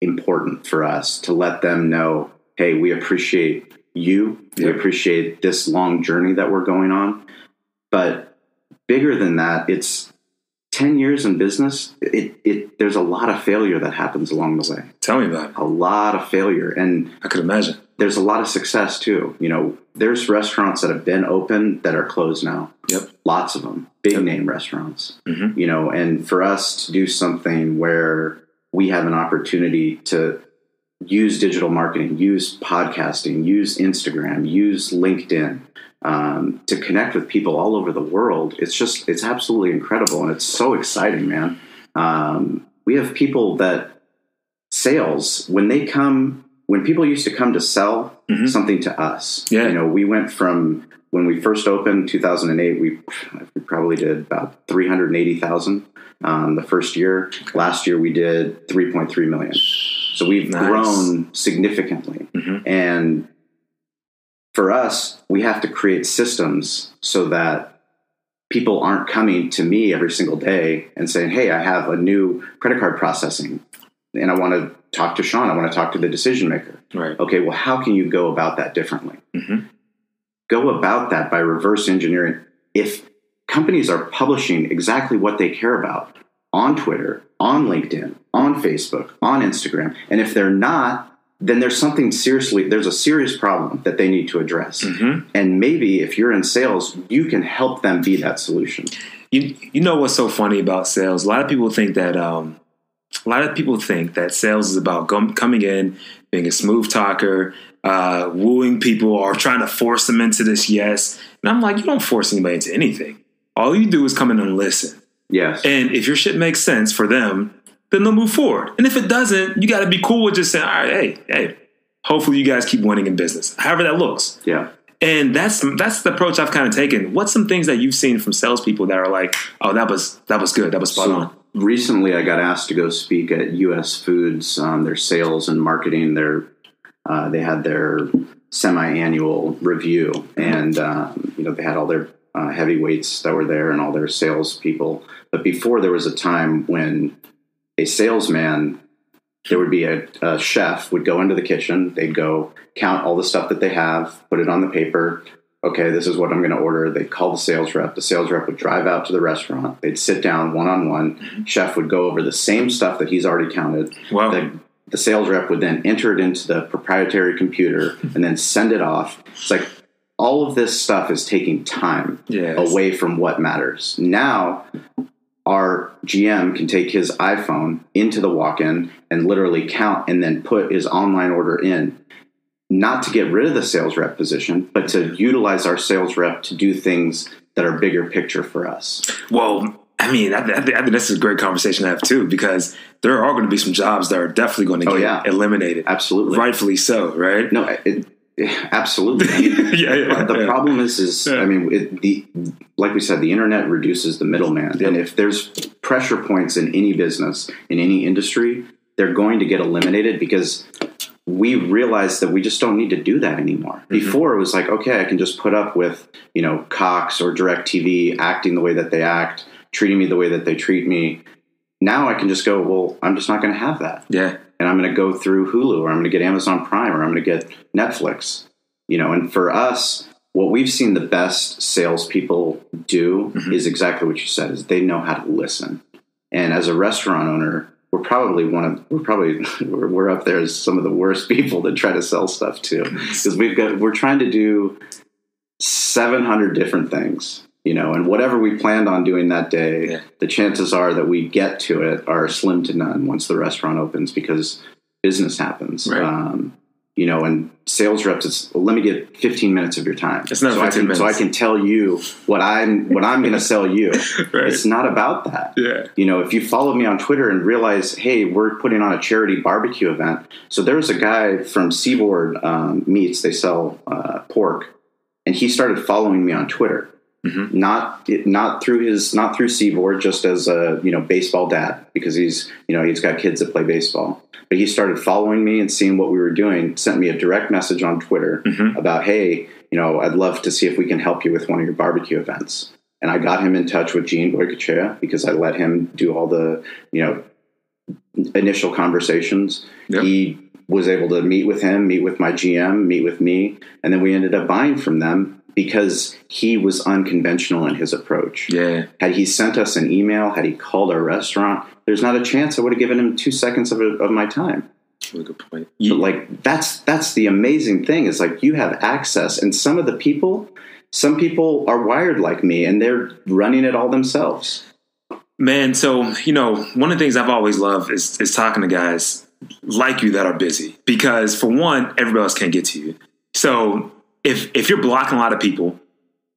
important for us to let them know, hey, we appreciate you. We appreciate this long journey that we're going on. But bigger than that, it's 10 years in business. It, it, there's a lot of failure that happens along the way, Tell me about it. a lot of failure. And I could imagine. there's a lot of success too. You know, there's restaurants that have been open that are closed now. Yep. Lots of them, big Yep. name restaurants. Mhm. You know, and for us to do something where we have an opportunity to use digital marketing, use podcasting, use Instagram, use LinkedIn um, to connect with people all over the world. It's just, it's absolutely incredible. And it's so exciting, man. Um, we have people that sales, when they come, when people used to come to sell Mhm. something to us, Yeah. you know, we went from when we first opened 2008, we, we probably did about 380,000 um, the first year. Last year we did 3.3 million. So we've Nice. grown significantly. Mhm. And for us, we have to create systems so that people aren't coming to me every single day and saying, Hey, I have a new credit card processing and I want to talk to Sean. I want to talk to the decision maker. Right. Okay, well, how can you go about that differently? Mhm. Go about that by reverse engineering. If companies are publishing exactly what they care about on Twitter, on LinkedIn, on Facebook, on Instagram, and if they're not, then there's something seriously, there's a serious problem that they need to address. Mhm. And maybe if you're in sales, you can help them be that solution. You you know what's so funny about sales? A lot of people think that um, a lot of people think that sales is about com- coming in, being a smooth talker, uh, wooing people, or trying to force them into this yes. And I'm like, you don't force anybody into anything. All you do is come in and listen. Yes. And if your shit makes sense for them, then they'll move forward. And if it doesn't, you got to be cool with just saying, all right, hey, hey. Hopefully, you guys keep winning in business, however that looks. yeah. And that's that's the approach I've kind of taken. What's some things that you've seen from salespeople that are like, oh, that was that was good, that was spot So on. recently, I got asked to go speak at U.S. Foods, um, their sales and marketing. Their uh, they had their semi-annual review, and um, you know they had all their uh, heavyweights that were there and all their salespeople. But before, there was a time when a salesman, there would be a, a chef would go into the kitchen. They'd go count all the stuff that they have, put it on the paper, okay, this is what I'm going to order. They'd call the sales rep. The sales rep would drive out to the restaurant. They'd sit down one on one. Chef would go over the same stuff that he's already counted. Wow. The, the sales rep would then enter it into the proprietary computer and then send it off. It's like all of this stuff is taking time Yes. away from what matters. Now, our GM can take his iPhone into the walk in and literally count and then put his online order in. Not to get rid of the sales rep position, but to utilize our sales rep to do things that are bigger picture for us. Well, I mean, I, I, think- I think this is a great conversation to have too, because there are going to be some jobs that are definitely going to oh, get Oh, yeah. eliminated, Absolutely. rightfully so, right? No, it, it- absolutely. I [laughs] mean, yeah, yeah. The yeah. problem is, is Yeah. I mean, it, the like we said, the internet reduces the middleman, and if there's pressure points in any business, in any industry, they're going to get eliminated because we realize that we just don't need to do that anymore. Mm-hmm. Before it was like, okay, I can just put up with you know Cox or Directv acting the way that they act, treating me the way that they treat me. Now I can just go, well, I'm just not going to have that. Yeah, and I'm going to go through Hulu or I'm going to get Amazon Prime or I'm going to get Netflix. You know, and for us, what we've seen the best salespeople do mm-hmm. is exactly what you said: is they know how to listen. And as a restaurant owner, we're probably one of we're probably [laughs] we're, we're up there as some of the worst people to try to sell stuff to. [laughs] Because we've got we're trying to do 700 different things you know and whatever we planned on doing that day Yeah. the chances are that we get to it are slim to none once the restaurant opens because business happens Right. um, you know and sales reps it's let me get 15 minutes of your time It's not so, I 15 can, so i can tell you what i'm what i'm going to sell you [laughs] right. it's not about that yeah, you know, if you follow me on Twitter and realize, hey, we're putting on a charity barbecue event. So there was a guy from Seaboard um, Meats, they sell uh, pork, and he started following me on Twitter. Mm-hmm. Not not through his not through Seaboard, just as a you know baseball dad because he's you know he's got kids that play baseball. But he started following me and seeing what we were doing. Sent me a direct message on Twitter Mm-hmm. about hey you know I'd love to see if we can help you with one of your barbecue events. And I got him in touch with Gene Goycochea because I let him do all the you know initial conversations. Yep. He was able to meet with him, meet with my GM, meet with me, and then we ended up buying from them because he was unconventional in his approach. Yeah. Had he sent us an email, had he called our restaurant, there's not a chance I would have given him two seconds of, of my time. Really good point. But You, like that's that's the amazing thing is like you have access, and some of the people, some people are wired like me, and they're running it all themselves. Man, so you know, one of the things I've always loved is is talking to guys like you that are busy because for one, everybody else can't get to you. So if if you're blocking a lot of people,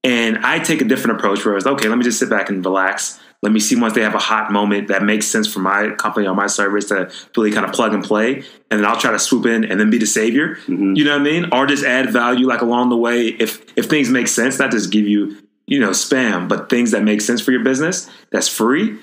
and I take a different approach where it's okay, let me just sit back and relax. Let me see once they have a hot moment that makes sense for my company or my service to really kind of plug and play, and then I'll try to swoop in and then be the savior. You know what I mean? Or just add value like along the way if if things make sense, not just give you you know spam, but things that make sense for your business that's free.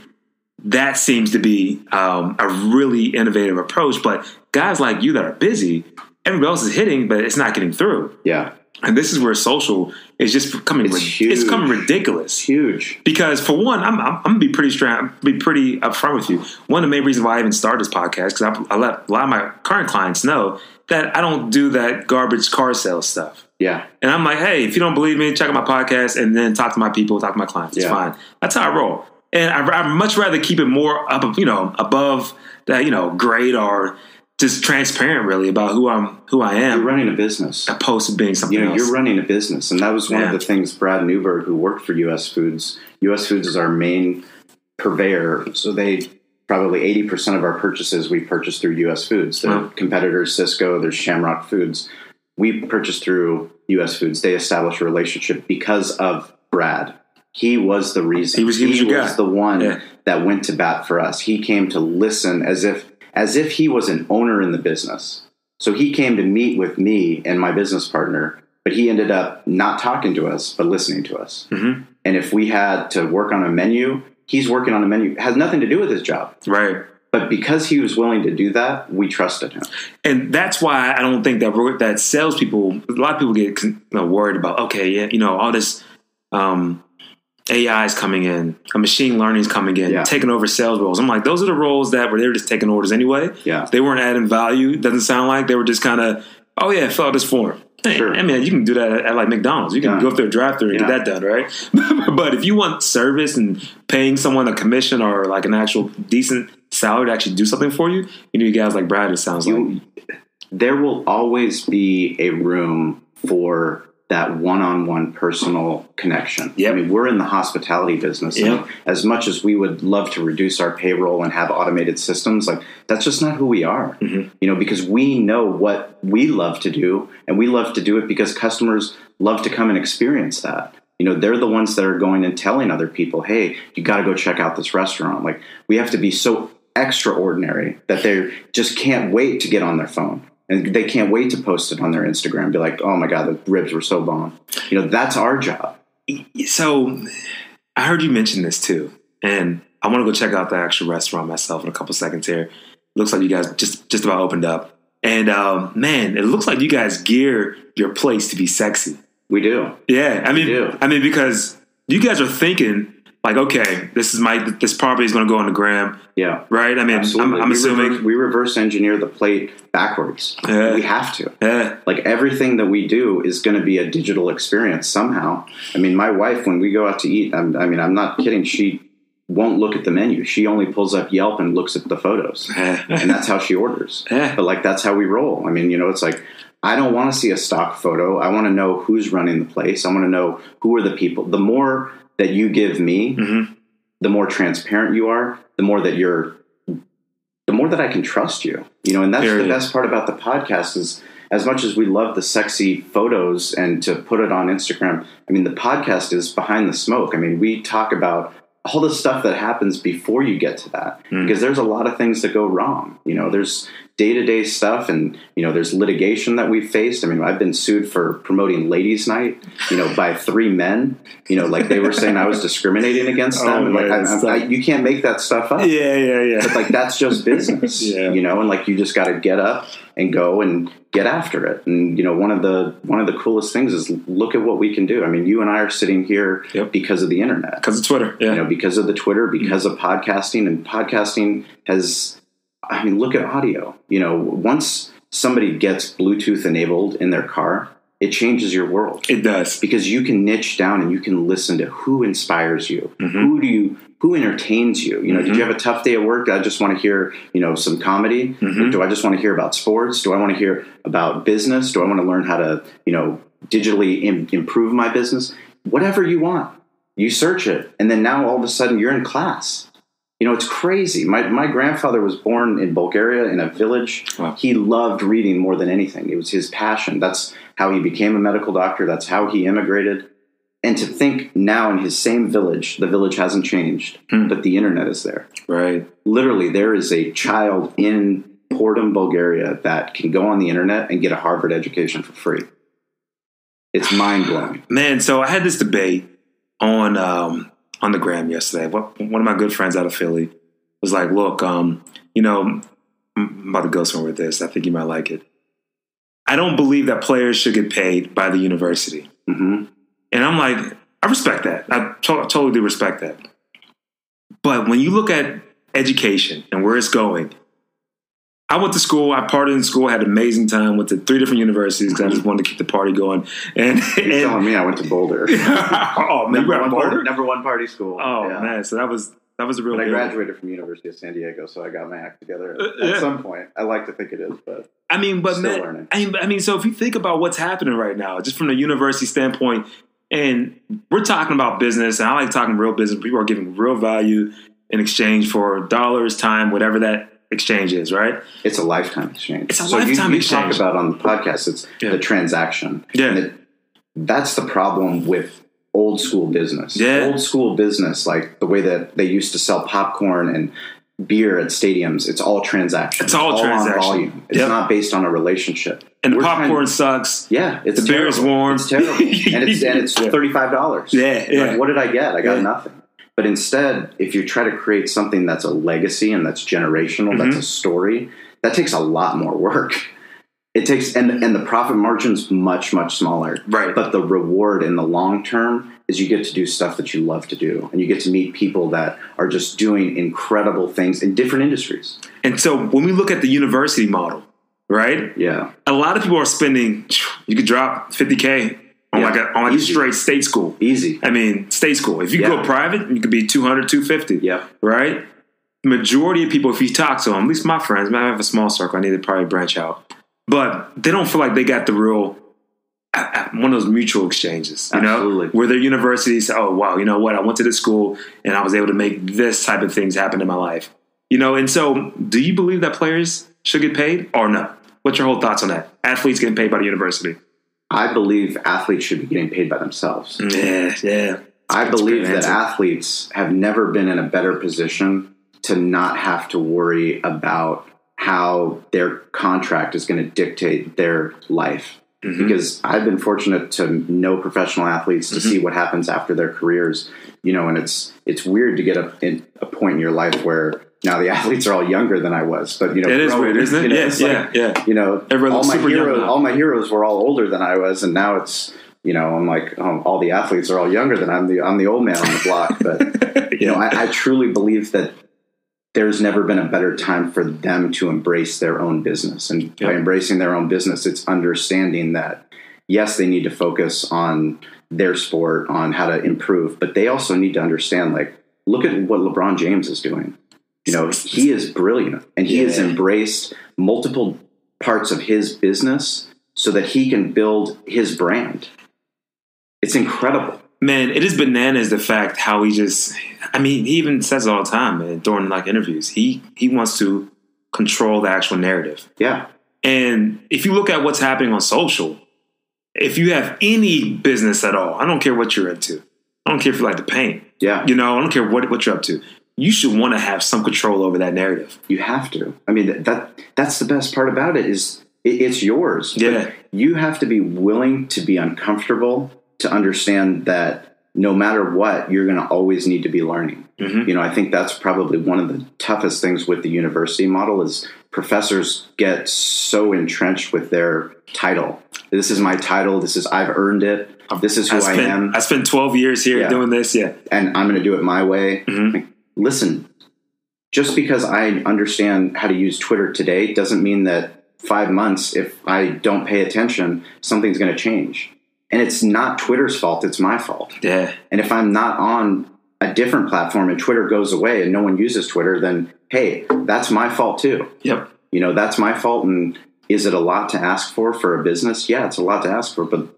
That seems to be um, a really innovative approach. But guys like you that are busy, everybody else is hitting, but it's not getting through. Yeah, And this is where social is just becoming It's huge. it's becoming ridiculous. it's huge. Because for one, I'm, I'm, I'm gonna be pretty straight, I'm be pretty upfront with you. One of the main reasons why I even started this podcast because I, I let a lot of my current clients know that I don't do that garbage car sales stuff. Yeah, And I'm like, hey, if you don't believe me, check out my podcast and then talk to my people, talk to my clients. It's Yeah. fine. That's how I roll. And I, I'd much rather keep it more up, you know, above that, you know, grade or just transparent, really, about who I'm, who I am. you're running a business. opposed to being something you know, else. you're running a business, and that was one Yeah. of the things Brad Newberg, who worked for U.S. Foods, U.S. Foods is our main purveyor, so they probably eighty percent of our purchases we purchase through U.S. Foods. Their Wow. competitors, Sysco, there's Shamrock Foods. We purchase through U.S. Foods. They established a relationship because of Brad. He was the reason. He was- he was your guy. the one Yeah. that went to bat for us. He came to listen as if as if he was an owner in the business. So he came to meet with me and my business partner, but he ended up not talking to us, but listening to us. Mhm. And if we had to work on a menu, he's working on a menu. It has nothing to do with his job. right. But because he was willing to do that, we trusted him. and that's why I don't think that that salespeople. A lot of people get you know, worried about. Okay, yeah, you know, all this um, AI is coming in, a machine learning is coming in, Yeah. taking over sales roles. I'm like, those are the roles that were they were just taking orders anyway. Yeah. they weren't adding value. Doesn't sound like they were just kind of, oh yeah, fill out this form. Hey, Sure. I mean, you can do that at, at like McDonald's. You can Yeah. go through a drive-through and Yeah. get that done, right? [laughs] but if you want service and paying someone a commission or like an actual decent salary to actually do something for you, you need guys like Brad. It sounds like. There will always be a room for that one-on-one personal connection. Yep. I mean, we're in the hospitality business. Yep. As much as we would love to reduce our payroll and have automated systems, like that's just not who we are. Mm-hmm. You know, because we know what we love to do, and we love to do it because customers love to come and experience that. You know, they're the ones that are going and telling other people, "Hey, you got to go check out this restaurant." Like we have to be so extraordinary that they just can't wait to get on their phone and they can't wait to post it on their Instagram. Be like, "Oh my god, the ribs were so bomb." You know, that's our job. So I heard you mention this too, and I want to go check out the actual restaurant myself in a couple seconds here. Looks like you guys just just about opened up, and um, man, it looks like you guys gear your place to be sexy. We do. Yeah, I mean. I mean because you guys are thinking like, okay, this is my this property is going to go on the gram, Yeah. right? I mean, I'm, I'm we assuming, reverse, we reverse engineer the plate backwards. Yeah. We have to. yeah, like everything that we do is going to be a digital experience somehow. I mean, my wife, when we go out to eat, I'm, I mean, I'm not kidding. She won't look at the menu. She only pulls up Yelp and looks at the photos, [laughs] and that's how she orders. But like, that's how we roll. I mean, you know, it's like I don't want to see a stock photo. I want to know who's running the place. I want to know who are the people. The more that you give me, Mhm. the more transparent you are. The more that you're the more that I can trust you. You know, and that's the best part about the podcast is as much as we love the sexy photos and to put it on Instagram, I mean the podcast is behind the smoke. I mean, we talk about all the stuff that happens before you get to that Hmm. because there's a lot of things that go wrong. You know, there's day to day stuff, and you know, there's litigation that we've faced. I mean, I've been sued for promoting ladies' night, you know, by three men. You know, like they were saying I was discriminating against them, [laughs] Oh, and like I, I. I, you can't make that stuff up. Yeah, yeah, yeah. But like that's just [laughs] business, Yeah. you know, and like you just got to get up and go and get after it. And you know, one of the one of the coolest things is look at what we can do. I mean, you and I are sitting here Yep. because of the internet Because of Twitter. Yeah. you know, because of the Twitter, because of podcasting, and podcasting has, I mean, look at audio. You know, once somebody gets Bluetooth enabled in their car, it changes your world it does. because you can niche down and you can listen to who inspires you, Mm-hmm. who do you, who entertains you. You know, did you have a tough day at work? I just want to hear, you know, some comedy. Mm-hmm. Do I just want to hear about sports? Do I want to hear about business? Do I want to learn how to, you know, digitally Im- improve my business? Whatever you want, you search it, and then now all of a sudden you're in class. You know, it's crazy. My my grandfather was born in Bulgaria in a village. Wow. He loved reading more than anything. It was his passion. That's how he became a medical doctor. That's how he immigrated. And to think now in his same village, the village hasn't changed, but the internet is there. Right. Literally, there is a child in Portum, Bulgaria that can go on the internet and get a Harvard education for free. It's mind blowing. Man, so I had this debate on um, on the gram yesterday. One of my good friends out of Philly was like, "Look, um, you know, I'm about to go somewhere with this. I think you might like it. I don't believe that players should get paid by the university." hmm And I'm like, I respect that. I to- totally do respect that. But when you look at education and where it's going, I went to school. I partied in school. Had an amazing time. Went to three different universities because I just wanted to keep the party going. And, [laughs] You're and telling me I went to Boulder. [laughs] oh man, you number, one Boulder? number one party school. Oh Yeah. man, so that was that was a real. But I graduated from University of San Diego, so I got my act together Uh, at yeah. some point. I like to think it is, but I mean, but Still man, learning. I mean, I mean, so if you think about what's happening right now, just from the university standpoint, and we're talking about business, and I like talking real business. People are giving real value in exchange for dollars, time, whatever that exchange is, right? it's a lifetime exchange. It's a so lifetime you, you exchange. talk about on the podcast, it's Yeah. the transaction. Yeah. And it, that's the problem with old school business. Yeah. Old school business, like the way that they used to sell popcorn and beer at stadiums, it's all transaction. It's all on transaction. volume. It's Yep. not based on a relationship. And the We're trying- popcorn sucks. Yeah, it's The beer is warm. It's terrible, [laughs] and it's and it's thirty five dollars. Yeah, yeah. what did I get? I got Yeah. nothing. But instead, if you try to create something that's a legacy and that's generational, that's Mm-hmm. a story, that takes a lot more work. It takes and and the profit margin's much much smaller. Right. But the reward in the long term is you get to do stuff that you love to do, and you get to meet people that are just doing incredible things in different industries. And so when we look at the university model, right? Yeah. A lot of people are spending. You could drop fifty k on Yeah. like a on like a straight state school. Easy. I mean, state school. If you Yeah. go private, you could be 200, 250. Yeah. Right? Majority of people, if you talk to them, at least my friends, I have a small circle, I need to probably branch out. But they don't feel like they got the real, one of those mutual exchanges, you Absolutely. know? Where their universities say, oh, wow, you know what? I went to this school and I was able to make this type of things happen in my life. You know, and so do you believe that players should get paid or no? What's your whole thoughts on that? Athletes getting paid by the university. I believe athletes should be getting paid by themselves. Yeah, yeah. I That's believe that answer. athletes have never been in a better position to not have to worry about how their contract is going to dictate their life. Mm-hmm. Because I've been fortunate to know professional athletes to Mm-hmm. see what happens after their careers, you know, and it's it's weird to get a, in a point in your life where now the [laughs] athletes are all younger than I was, but you know, It is growing- weird, isn't it? you know, Yeah, it's yeah, like, yeah. You know, Everyone all my heroes, all my heroes were all older than I was, and now it's you know, I'm like, oh, all the athletes are all younger than I'm the I'm the old man on the block. But [laughs] you know, I, I truly believe that there's never been a better time for them to embrace their own business, and by embracing their own business, it's understanding that yes, they need to focus on their sport, on how to improve, but they also need to understand, like, look at what LeBron James is doing. You know, he is brilliant, and he has embraced multiple parts of his business so that he can build his brand. It's incredible. Man, it is bananas the fact how he just I mean, he even says it all the time, man, during like interviews. He he wants to control the actual narrative. Yeah. And if you look at what's happening on social, if you have any business at all, I don't care what you're into. I don't care if you like to paint. Yeah. You know, I don't care what, what you're up to. you should want to have some control over that narrative. You have to. I mean, that, that that's the best part about it is it, it's yours. But Yeah. you have to be willing to be uncomfortable to understand that no matter what, you're going to always need to be learning. Mm-hmm. You know, I think that's probably one of the toughest things with the university model is professors get so entrenched with their title. This is my title. This is I've earned it. This is who I, spent, am, I spent 12 years here Yeah. doing this. Yeah. and I'm going to do it my way. Mhm. Like, listen, just because I understand how to use Twitter today doesn't mean that five months, if I don't pay attention, something's going to change. And it's not Twitter's fault; it's my fault. Yeah. And if I'm not on a different platform and Twitter goes away and no one uses Twitter, then hey, that's my fault too. Yep. You know, that's my fault. And is it a lot to ask for for a business? Yeah, it's a lot to ask for, but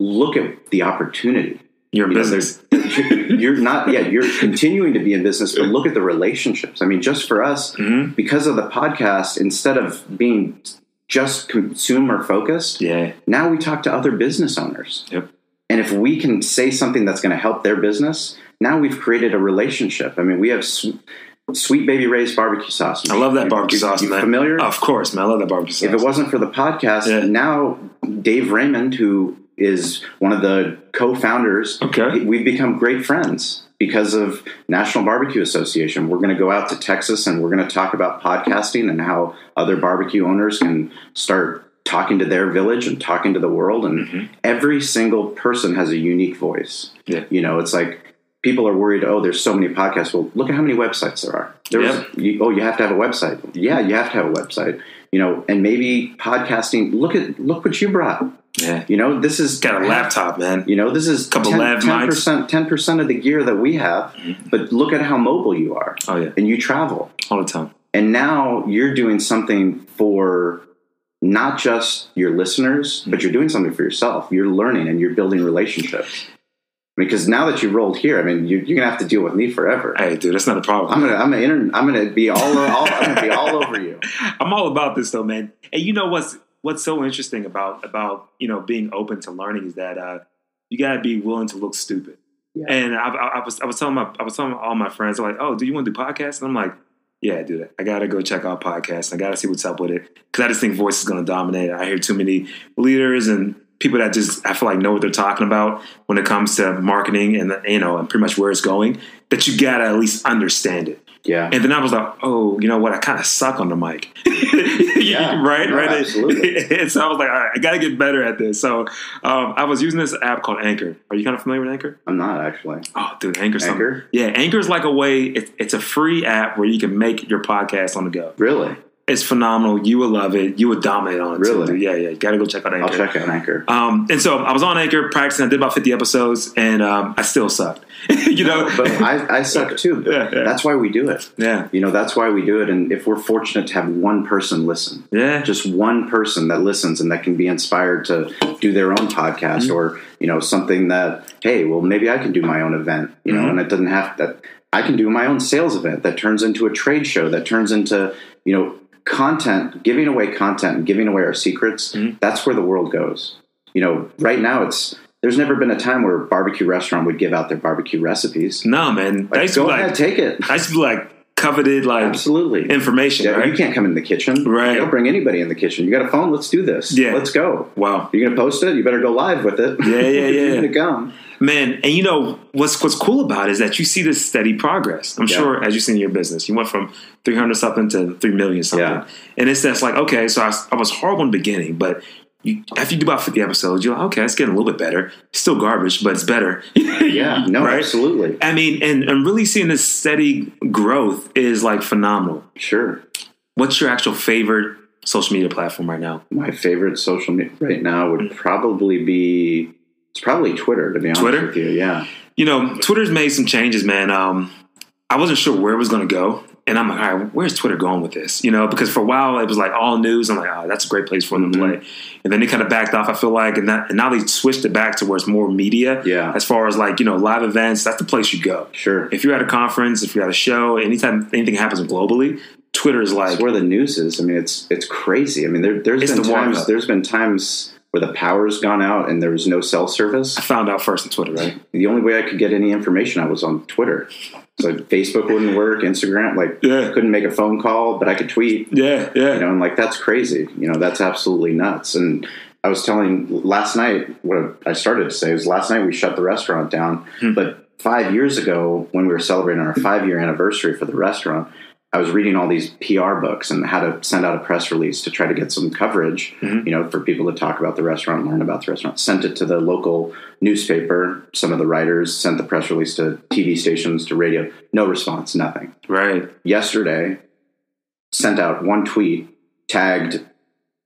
look at the opportunity. Your You know, business. [laughs] You're not, yeah, you're continuing to be in business, but look at the relationships. I mean, just for us, Mhm. because of the podcast, instead of being just consumer focused, Yeah. now we talk to other business owners. Yep. And if we can say something that's going to help their business, now we've created a relationship. I mean, we have sw- Sweet Baby Ray's barbecue sauce. I love that barbecue you- sauce, you man. Familiar? Of course, man. I love that barbecue sauce. If it wasn't for the podcast, Yeah. now Dave Raymond, who is one of the co-founders, Okay. we've become great friends because of National Barbecue Association. We're going to go out to Texas and we're going to talk about podcasting and how other barbecue owners can start talking to their village and talking to the world. And mm-hmm. every single person has a unique voice. Yeah. You know, it's like people are worried, oh, there's so many podcasts. Well, look at how many websites there are. There's, Yep. you, oh, you have to have a website. Yeah, you have to have a website. You know, and maybe podcasting. Look at look what you brought. Yeah. You know, this is Got a laptop, man. You know, this is a Couple lav mics. Mm-hmm. percent, ten percent of the gear that we have. But look at how mobile you are, Oh, yeah. and you travel. All the time. And now you're doing something for not just your listeners, but you're doing something for yourself. You're learning and you're building relationships. Because now that you rolled here, I mean, you, you're gonna have to deal with me forever. Hey, dude, that's not a problem. I'm gonna, I'm gonna, inter- I'm gonna be all, all I'm gonna be all over you. [laughs] I'm all about this though, man. And you know what's what's so interesting about about you know being open to learning is that uh, you gotta be willing to look stupid. Yeah. And I, I, I was I was telling my I was telling all my friends like, oh, do you want to do podcasts? And I'm like, yeah, dude, I gotta go check out podcasts. I gotta see what's up with it because I just think voice is gonna dominate. I hear too many leaders and people that just I feel like know what they're talking about when it comes to marketing and you know and pretty much where it's going. That you gotta at least understand it. Yeah. And then I was like, oh, you know what? I kind of suck on the mic. [laughs] [laughs] Yeah. right, No, right. absolutely. [laughs] and so I was like, all right, I got to get better at this. So um, I was using this app called Anchor. Are you kind of familiar with Anchor? I'm not actually. Oh, dude, Anchor's something. Anchor? Yeah, Anchor's like a way. It, it's a free app where you can make your podcast on the go. Really? It's phenomenal. You will love it. You will dominate on it. too, Really? dude. Yeah, yeah. You got to go check out Anchor. I'll check out Anchor. Um, and so I was on Anchor practicing. I did about 50 episodes, and um, I still sucked. [laughs] you know, But I, I suck too. [laughs] Yeah, yeah. That's why we do it. yeah, You know, that's why we do it. And if we're fortunate to have one person listen, yeah. just one person that listens and that can be inspired to do their own podcast Mm-hmm. or, you know, something that, hey, well, maybe I can do my own event, you know, Mhm. and it doesn't have that. I can do my own sales event that turns into a trade show that turns into, you know, content, giving away content and giving away our secrets. Mhm. That's where the world goes. You know, right now it's, there's never been a time where a barbecue restaurant would give out their barbecue recipes. no, man. Like, go ahead, like, take it. that used to be like coveted like Absolutely. information, Yeah, right? you can't come in the kitchen. Right. You don't bring anybody in the kitchen. You got a phone. Let's do this. Yeah. Let's go. Wow. You're gonna post it. You better go live with it. Yeah, yeah, [laughs] You're yeah. gonna come. Man, and you know what's what's cool about it is that you see this steady progress. I'm Yeah. sure as you see in your business, you went from 300 something to 3 million something. Yeah. And it's that's like, okay, so I, was- I was horrible in the beginning, but you, after you do about 50 episodes, you're like, okay, it's getting a little bit better. Still garbage, but it's better. [laughs] Yeah. No. Right? Absolutely. I mean, and, and really seeing this steady growth is like phenomenal. Sure. What's your actual favorite social media platform right now? My favorite social media right now would probably be. It's probably Twitter. To be honest Twitter? with you. Yeah. You know, Twitter's made some changes, man. Um, I wasn't sure where it was going to go. And I'm like, all right, where's Twitter going with this? You know, because for a while it was like all news. I'm like, oh, that's a great place for them to Mhm. play. And then they kind of backed off, I feel like. And, that, and now they switched it back to where it's more media. Yeah. As far as like, you know, live events, that's the place you go. Sure. If you're at a conference, if you're at a show, anytime anything happens globally, Twitter is like, It's where the news is. I mean, it's it's crazy. I mean, there, there's been the times up. there's been times where the power's gone out and there was no cell service. I found out first on Twitter, right? The only way I could get any information, I was on Twitter. So Facebook wouldn't work, Instagram, like Yeah. couldn't make a phone call, but I could tweet. Yeah, yeah. You know, and like that's crazy. You know, that's absolutely nuts. And I was telling last night what I started to say was last night we shut the restaurant down, hmm. but five years ago when we were celebrating our five year anniversary for the restaurant. I was reading all these PR books and how to send out a press release to try to get some coverage, mm-hmm. you know, for people to talk about the restaurant, learn about the restaurant. Sent it to the local newspaper. Some of the writers sent the press release to TV stations, to radio. No response, nothing right. yesterday sent out one tweet tagged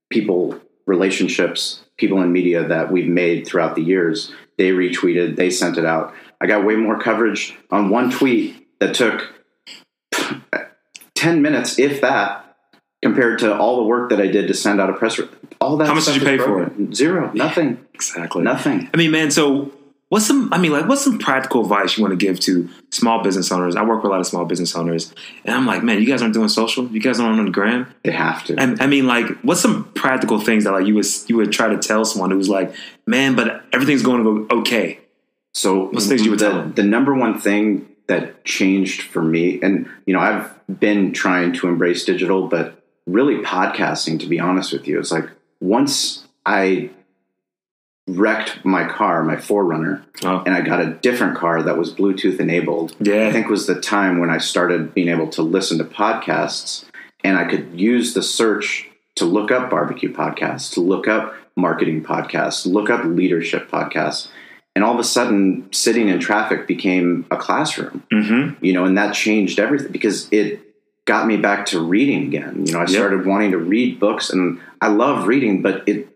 people relationships people in media that we've made throughout the years they retweeted they sent it out i got way more coverage on one tweet that took 10 minutes if that compared to all the work that i did to send out a press re- all that How much did you pay for it? zero nothing Exactly. nothing I mean, man, so what's some I mean, like what's some practical advice you want to give to small business owners? I work with a lot of small business owners, and I'm like, man, you guys aren't doing social, you guys aren't on the gram. they have to And I mean, like, what's some practical things that like you would you would try to tell someone who's like, man, but everything's going to go okay. So What's things you would the, tell them? the number one thing that changed for me, and you know, I've been trying to embrace digital, but really podcasting, to be honest with you, it's like once I wrecked my car, my Forerunner, Oh. and I got a different car that was Bluetooth enabled. Yeah. I think was the time when I started being able to listen to podcasts, and I could use the search to look up barbecue podcasts, to look up marketing podcasts, look up leadership podcasts. And all of a sudden, sitting in traffic became a classroom, Mm-hmm. you know, and that changed everything because it got me back to reading again. You know, I started wanting to read books, and I love reading, but it,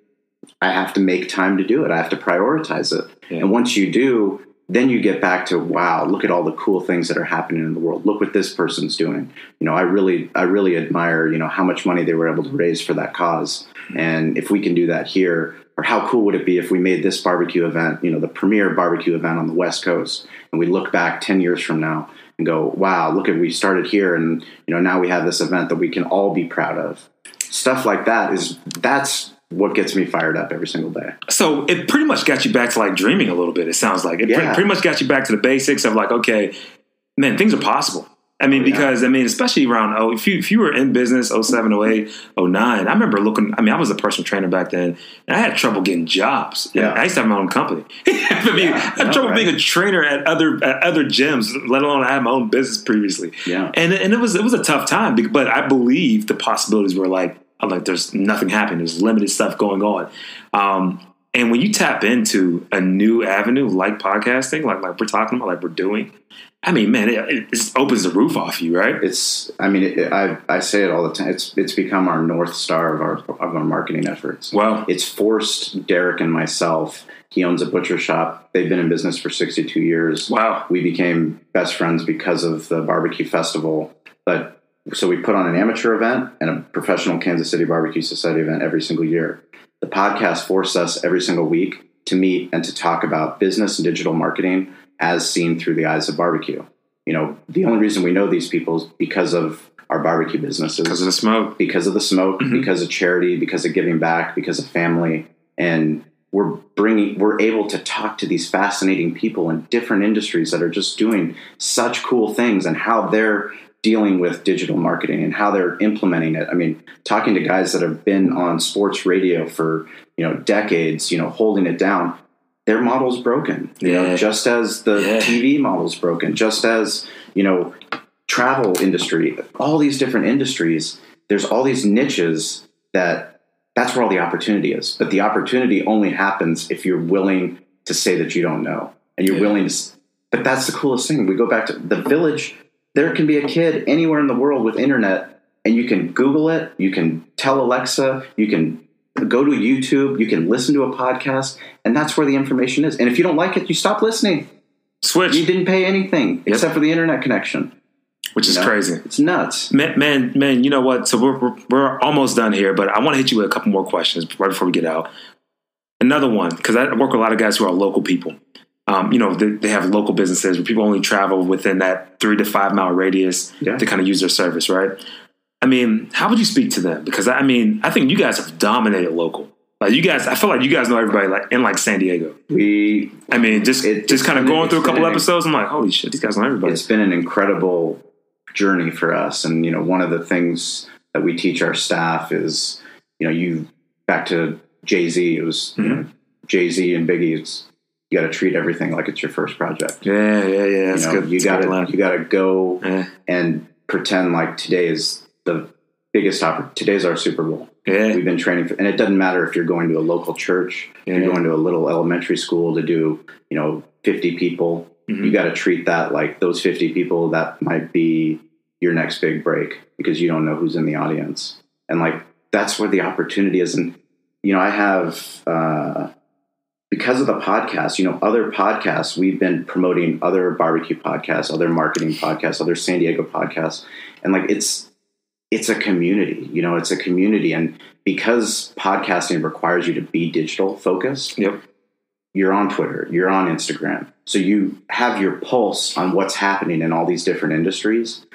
I have to make time to do it. I have to prioritize it. Yeah. And once you do, then you get back to wow, look at all the cool things that are happening in the world. Look what this person's doing. You know, I really, I really admire, you know, how much money they were able to raise for that cause. And if we can do that here, or how cool would it be if we made this barbecue event, you know, the premier barbecue event on the West Coast, and we look back 10 years from now and go, wow, look at we started here and you know, now we have this event that we can all be proud of. Stuff like that is that's what gets me fired up every single day. So it pretty much got you back to like dreaming a little bit. It sounds like it Yeah. pretty much got you back to the basics of like, okay, man, things are possible. I mean, Oh, yeah. because I mean, especially around oh, if you if you were in business 07, 08, 09, I remember looking. I mean, I was a personal trainer back then, and I had trouble getting jobs. Yeah. I used to have my own company. [laughs] I mean, I had yeah, trouble right. being a trainer at other at other gyms, let alone I had my own business previously. Yeah. and and it was it was a tough time, but I believe the possibilities were like I'm like there's nothing happening. There's limited stuff going on. Um, and when you tap into a new avenue like podcasting, like like we're talking about, like we're doing, I mean, man, it, it just opens the roof off you, right? It's I mean it, I I say it all the time. It's it's become our north star of our of our marketing efforts. Wow. It's forced Derek and myself. He owns a butcher shop. They've been in business for 62 years. Wow. We became best friends because of the barbecue festival. But so we put on an amateur event and a professional Kansas City Barbecue Society event every single year. The podcast forced us every single week to meet and to talk about business and digital marketing as seen through the eyes of barbecue. You know, the only reason we know these people is because of our barbecue businesses Because of the smoke. because of the smoke, Mhm. because of charity, because of giving back, because of family, and we're bringing we're able to talk to these fascinating people in different industries that are just doing such cool things and how they're dealing with digital marketing and how they're implementing it. I mean, talking to guys that have been on sports radio for, you know, decades, you know, holding it down, their model's broken. You Yeah. know, just as the Yeah. TV model's broken, just as, you know, travel industry, all these different industries, there's all these niches that that's where all the opportunity is. But the opportunity only happens if you're willing to say that you don't know and you're Yeah. willing to. But that's the coolest thing. We go back to the village. There can be a kid anywhere in the world with internet, and you can Google it. You can tell Alexa. You can go to YouTube. You can listen to a podcast, and that's where the information is. And if you don't like it, you stop listening. Switch, You didn't pay anything except for the internet connection. which is you know? crazy. It's nuts. Man, man, man, you know what? So we're, we're, we're almost done here, but I want to hit you with a couple more questions right before we get out. Another one, because I work with a lot of guys who are local people. Um, you know, they, they have local businesses where people only travel within that three to five mile radius Yeah. to kind of use their service, right? I mean, how would you speak to them? Because I mean, I think you guys have dominated local. Like you guys, I feel like you guys know everybody like in like San Diego. We I mean, just It- just kind of going through a couple episodes. I'm like, holy shit, these guys know everybody. it's been an incredible journey for us and you know one of the things that we teach our staff is you know you back to jay-z it was you know, jay-z and biggie it's you got to treat everything like it's your first project yeah, yeah, yeah. That's you know good. you good gotta you gotta go Yeah. and pretend like today is the biggest opportunity today's our super bowl yeah, we've been training for, and it doesn't matter if you're going to a local church Yeah. you're going to a little elementary school to do you know 50 people Mhm. you got to treat that like those 50 people that might be your next big break because you don't know who's in the audience and like that's where the opportunity is and you know i have uh because of the podcast you know other podcasts we've been promoting other barbecue podcasts other marketing podcasts other san diego podcasts and like it's it's a community you know it's a community and because podcasting requires you to be digital focused Yep. you're on Twitter, you're on Instagram. So you have your pulse on what's happening in all these different industries.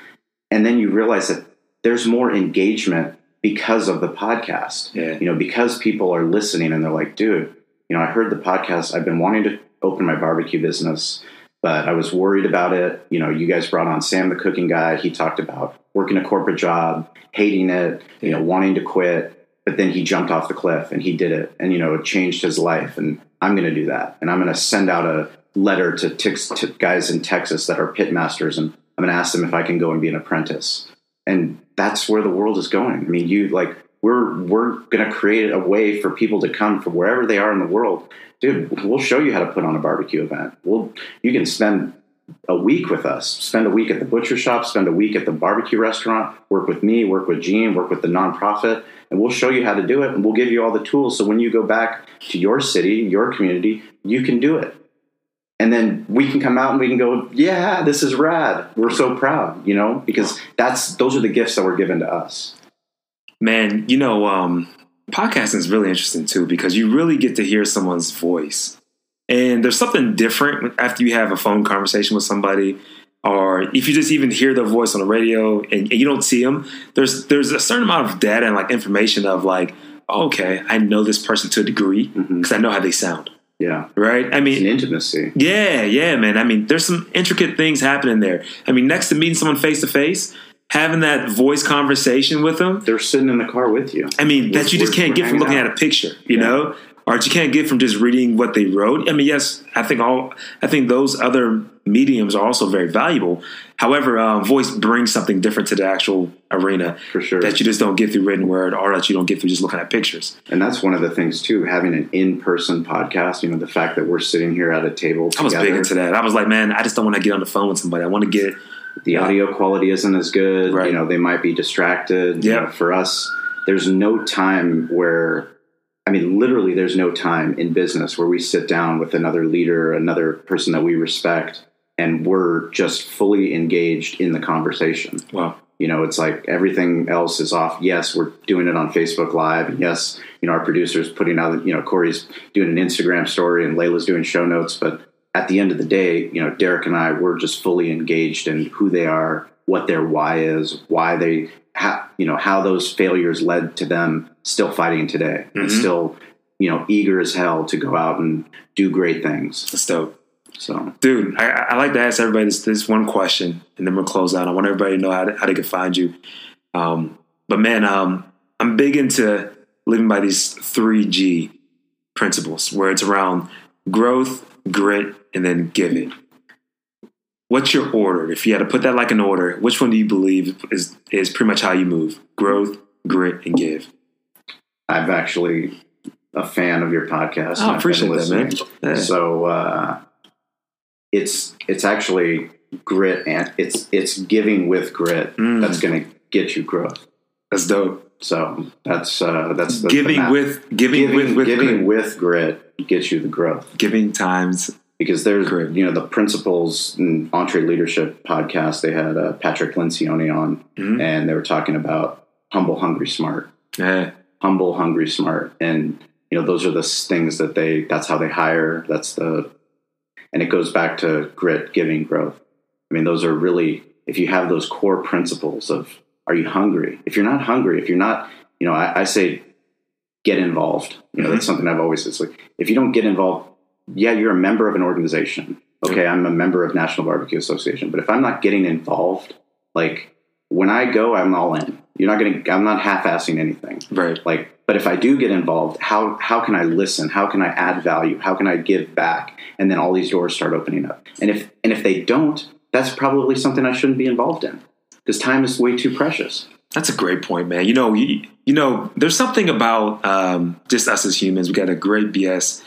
And then you realize that there's more engagement because of the podcast. Yeah. You know, because people are listening and they're like, dude, you know, I heard the podcast. I've been wanting to open my barbecue business, but I was worried about it. You know, you guys brought on Sam, the cooking guy. He talked about working a corporate job, hating it, you know, wanting to quit but then he jumped off the cliff and he did it and you know it changed his life and i'm going to do that and i'm going to send out a letter to, to guys in texas that are pit masters and i'm going to ask them if i can go and be an apprentice and that's where the world is going i mean you like we're we're going to create a way for people to come from wherever they are in the world dude we'll show you how to put on a barbecue event we'll you can spend a week with us. Spend a week at the butcher shop, spend a week at the barbecue restaurant, work with me, work with Gene, work with the nonprofit, and we'll show you how to do it and we'll give you all the tools so when you go back to your city, your community, you can do it. And then we can come out and we can go, yeah, this is rad. We're so proud, you know, because that's those are the gifts that were given to us. Man, you know, um, podcasting is really interesting too because you really get to hear someone's voice. And there's something different after you have a phone conversation with somebody, or if you just even hear their voice on the radio and, and you don't see them. There's there's a certain amount of data and like information of like, oh, okay, I know this person to a degree because I know how they sound, Yeah. right? I It's mean, an intimacy. yeah, yeah, man. I mean, there's some intricate things happening there. I mean, next to meeting someone face to face, having that voice conversation with them. They're sitting in the car with you. I mean, that you just can't get from looking out. at a picture, you Yeah. know, or you can't get from just reading what they wrote. I mean, yes, I think all I think those other mediums are also very valuable. However, um, voice brings something different to the actual arena For sure. that you just don't get through written word, or that you don't get through just looking at pictures. And that's one of the things too, having an in-person podcast. You know, the fact that we're sitting here at a table I was big into that. I was like, man, I just don't want to get on the phone with somebody. I want to get the audio quality isn't as good. Right. You know, they might be distracted. You Yeah. know, for us, there's no time where, I mean, literally, there's no time in business where we sit down with another leader, another person that we respect, and we're just fully engaged in the conversation. wow. You know, it's like everything else is off. Yes, we're doing it on Facebook Live. And yes, you know, our producer's putting out, you know, Corey's doing an Instagram story and Layla's doing show notes. But at the end of the day, you know, Derek and I, we're just fully engaged in who they are, what their why is, why they, how, you know, how those failures led to them still fighting today and Mhm. still, you know, eager as hell to go out and do great things. That's dope. So, Dude, I, I like to ask everybody this, this one question, and then we'll close out. I want everybody to know how, to, how they can find you. Um, but man, um, I'm big into living by these three G principles, where it's around growth, grit, and then giving. What's your order? If you had to put that like an order, which one do you believe is is pretty much how you move? Growth, grit, and give. I'm actually a fan of your podcast. Oh, I appreciate that, man. Yeah. So uh, it's it's actually grit and it's it's giving with grit Mm. that's going to get you growth. That's dope. So that's uh, that's the, giving the with giving, giving with with giving grit. with grit gets you the growth giving times. because there's Grit. you know the principles in EntreLeadership podcast. They had uh, Patrick Lencioni on, Mhm. and they were talking about humble, hungry, smart. Yeah, humble, hungry, smart, and you know those are the things that they. That's how they hire. That's the, and it goes back to grit, giving, growth. I mean, those are really if you have those core principles of are you hungry? If you're not hungry, if you're not, you know, I, I say get involved. You know, that's mm-hmm. something I've always said. it's like if you don't get involved, yeah, you're a member of an organization. Okay, I'm a member of National Barbecue Association, but if I'm not getting involved, like when I go, I'm all in. You're not going to. I'm not half-assing anything. Right. Like, but if I do get involved, how how can I listen? How can I add value? How can I give back? And then all these doors start opening up. And if and if they don't, that's probably something I shouldn't be involved in because time is way too precious. That's a great point, man. You know, you, you know, there's something about um, just us as humans. We got a great BS,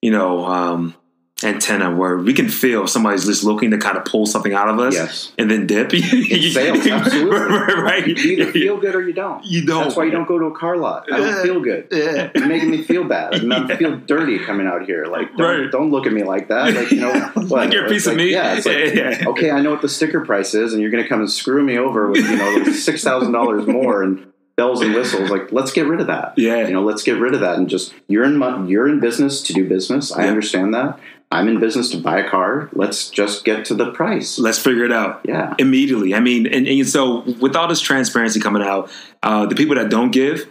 you know, um, antenna where we can feel somebody's just looking to kind of pull something out of us Yes. and then dip. It's sales, [laughs] absolutely. [laughs] right. You either feel good or you don't. You don't. That's why you don't go to a car lot. I don't feel good. Yeah. You're making me feel bad. And I [laughs] feel dirty coming out here. Like, don't, Right. don't look at me like that. Like, you know, what? Like you're a piece It's of like, meat. Yeah, it's like, Yeah. okay, I know what the sticker price is, and you're going to come and screw me over with, you know, six thousand dollars more and bells and whistles. Like, let's get rid of that. Yeah. you know, let's get rid of that and just you're in you're in business to do business. I Yeah. understand that. I'm in business to buy a car. Let's just get to the price. Let's figure it out. Yeah. Immediately. I mean, and, and so with all this transparency coming out, uh, the people that don't give,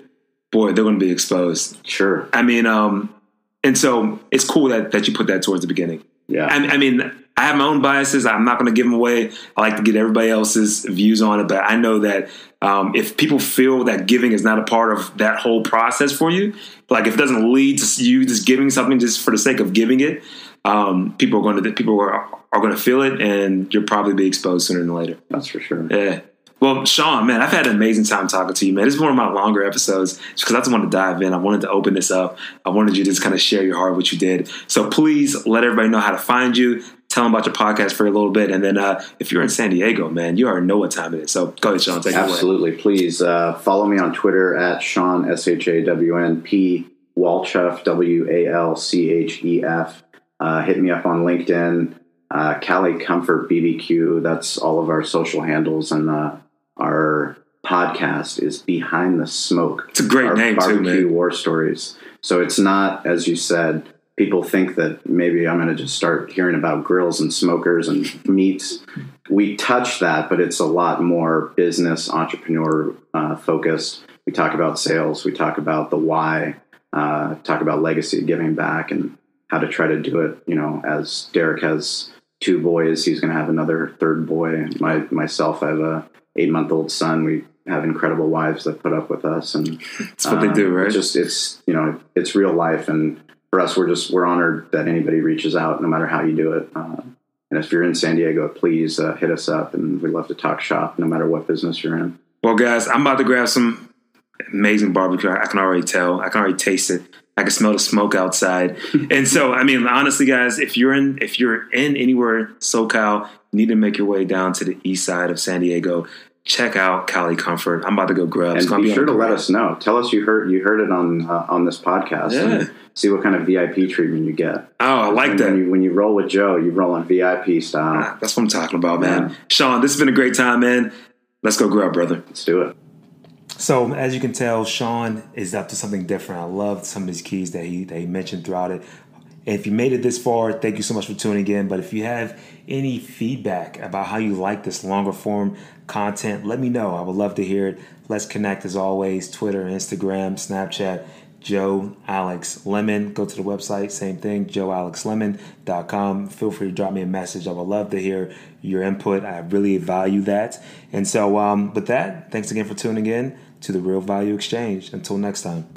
boy, they're going to be exposed. Sure. I mean, um, and so it's cool that, that you put that towards the beginning. Yeah. I, I mean, I have my own biases. I'm not going to give them away. I like to get everybody else's views on it, but I know that um, if people feel that giving is not a part of that whole process for you, like if it doesn't lead to you just giving something just for the sake of giving it, um, people are going to people are, are going to feel it, and you'll probably be exposed sooner than later. That's for sure. Yeah. Well, Shawn, man, I've had an amazing time talking to you, man. This is one of my longer episodes because I just wanted to dive in. I wanted to open this up. I wanted you to just kind of share your heart, what you did. So please let everybody know how to find you. Tell them about your podcast for a little bit, and then uh, if you're in San Diego, man, you already know what time it is. So go ahead, Shawn, take it away. Absolutely. Please uh, follow me on Twitter at Shawn S H A W N P Walchef W A L C H E F. Uh, hit me up on LinkedIn. Uh, Cali Comfort BBQ. That's all of our social handles, and uh, our podcast is Behind the Smoke. It's a great our name, too, barbecue man. war stories. So it's not, as you said, people think that maybe I'm going to just start hearing about grills and smokers and meats. We touch that, but it's a lot more business entrepreneur uh, focused. We talk about sales. We talk about the why. Uh, talk about legacy, giving back, and how to try to do it. You know, as Derek has two boys, he's going to have another third boy. My myself, I have a eight month old son. We have incredible wives that put up with us, and That's what they do, right? it's just it's you know it's real life, and for us, we're just we're honored that anybody reaches out, no matter how you do it. Uh, and if you're in San Diego, please uh, hit us up, and we'd love to talk shop, no matter what business you're in. Well, guys, I'm about to grab some amazing barbecue. I can already tell. I can already taste it. I can smell the smoke outside. and so, I mean, honestly, guys, if you're in if you're in anywhere SoCal, you need to make your way down to the east side of San Diego. Check out Cali Comfort. I'm about to go grub. It's And gonna be sure to let us know. Tell us you heard you heard it on uh, on this podcast, Yeah. see what kind of VIP treatment you get. Oh, I like And that. When you, when you roll with Joe, you roll on VIP style. Ah, That's what I'm talking about, man. Yeah. Shawn, this has been a great time, man. Let's go grub, brother. Let's do it. So as you can tell, Shawn is up to something different. I love some of these keys that he that he mentioned throughout it. If you made it this far, thank you so much for tuning in. But if you have any feedback about how you like this longer form content, let me know. I would love to hear it. Let's connect as always. Twitter, Instagram, Snapchat. Joe Alex Lemon. Go to the website, same thing, joealexlemon.com. Feel free to drop me a message. I would love to hear your input. I really value that. And so, um, with that, thanks again for tuning in to the Real Value Exchange. Until next time.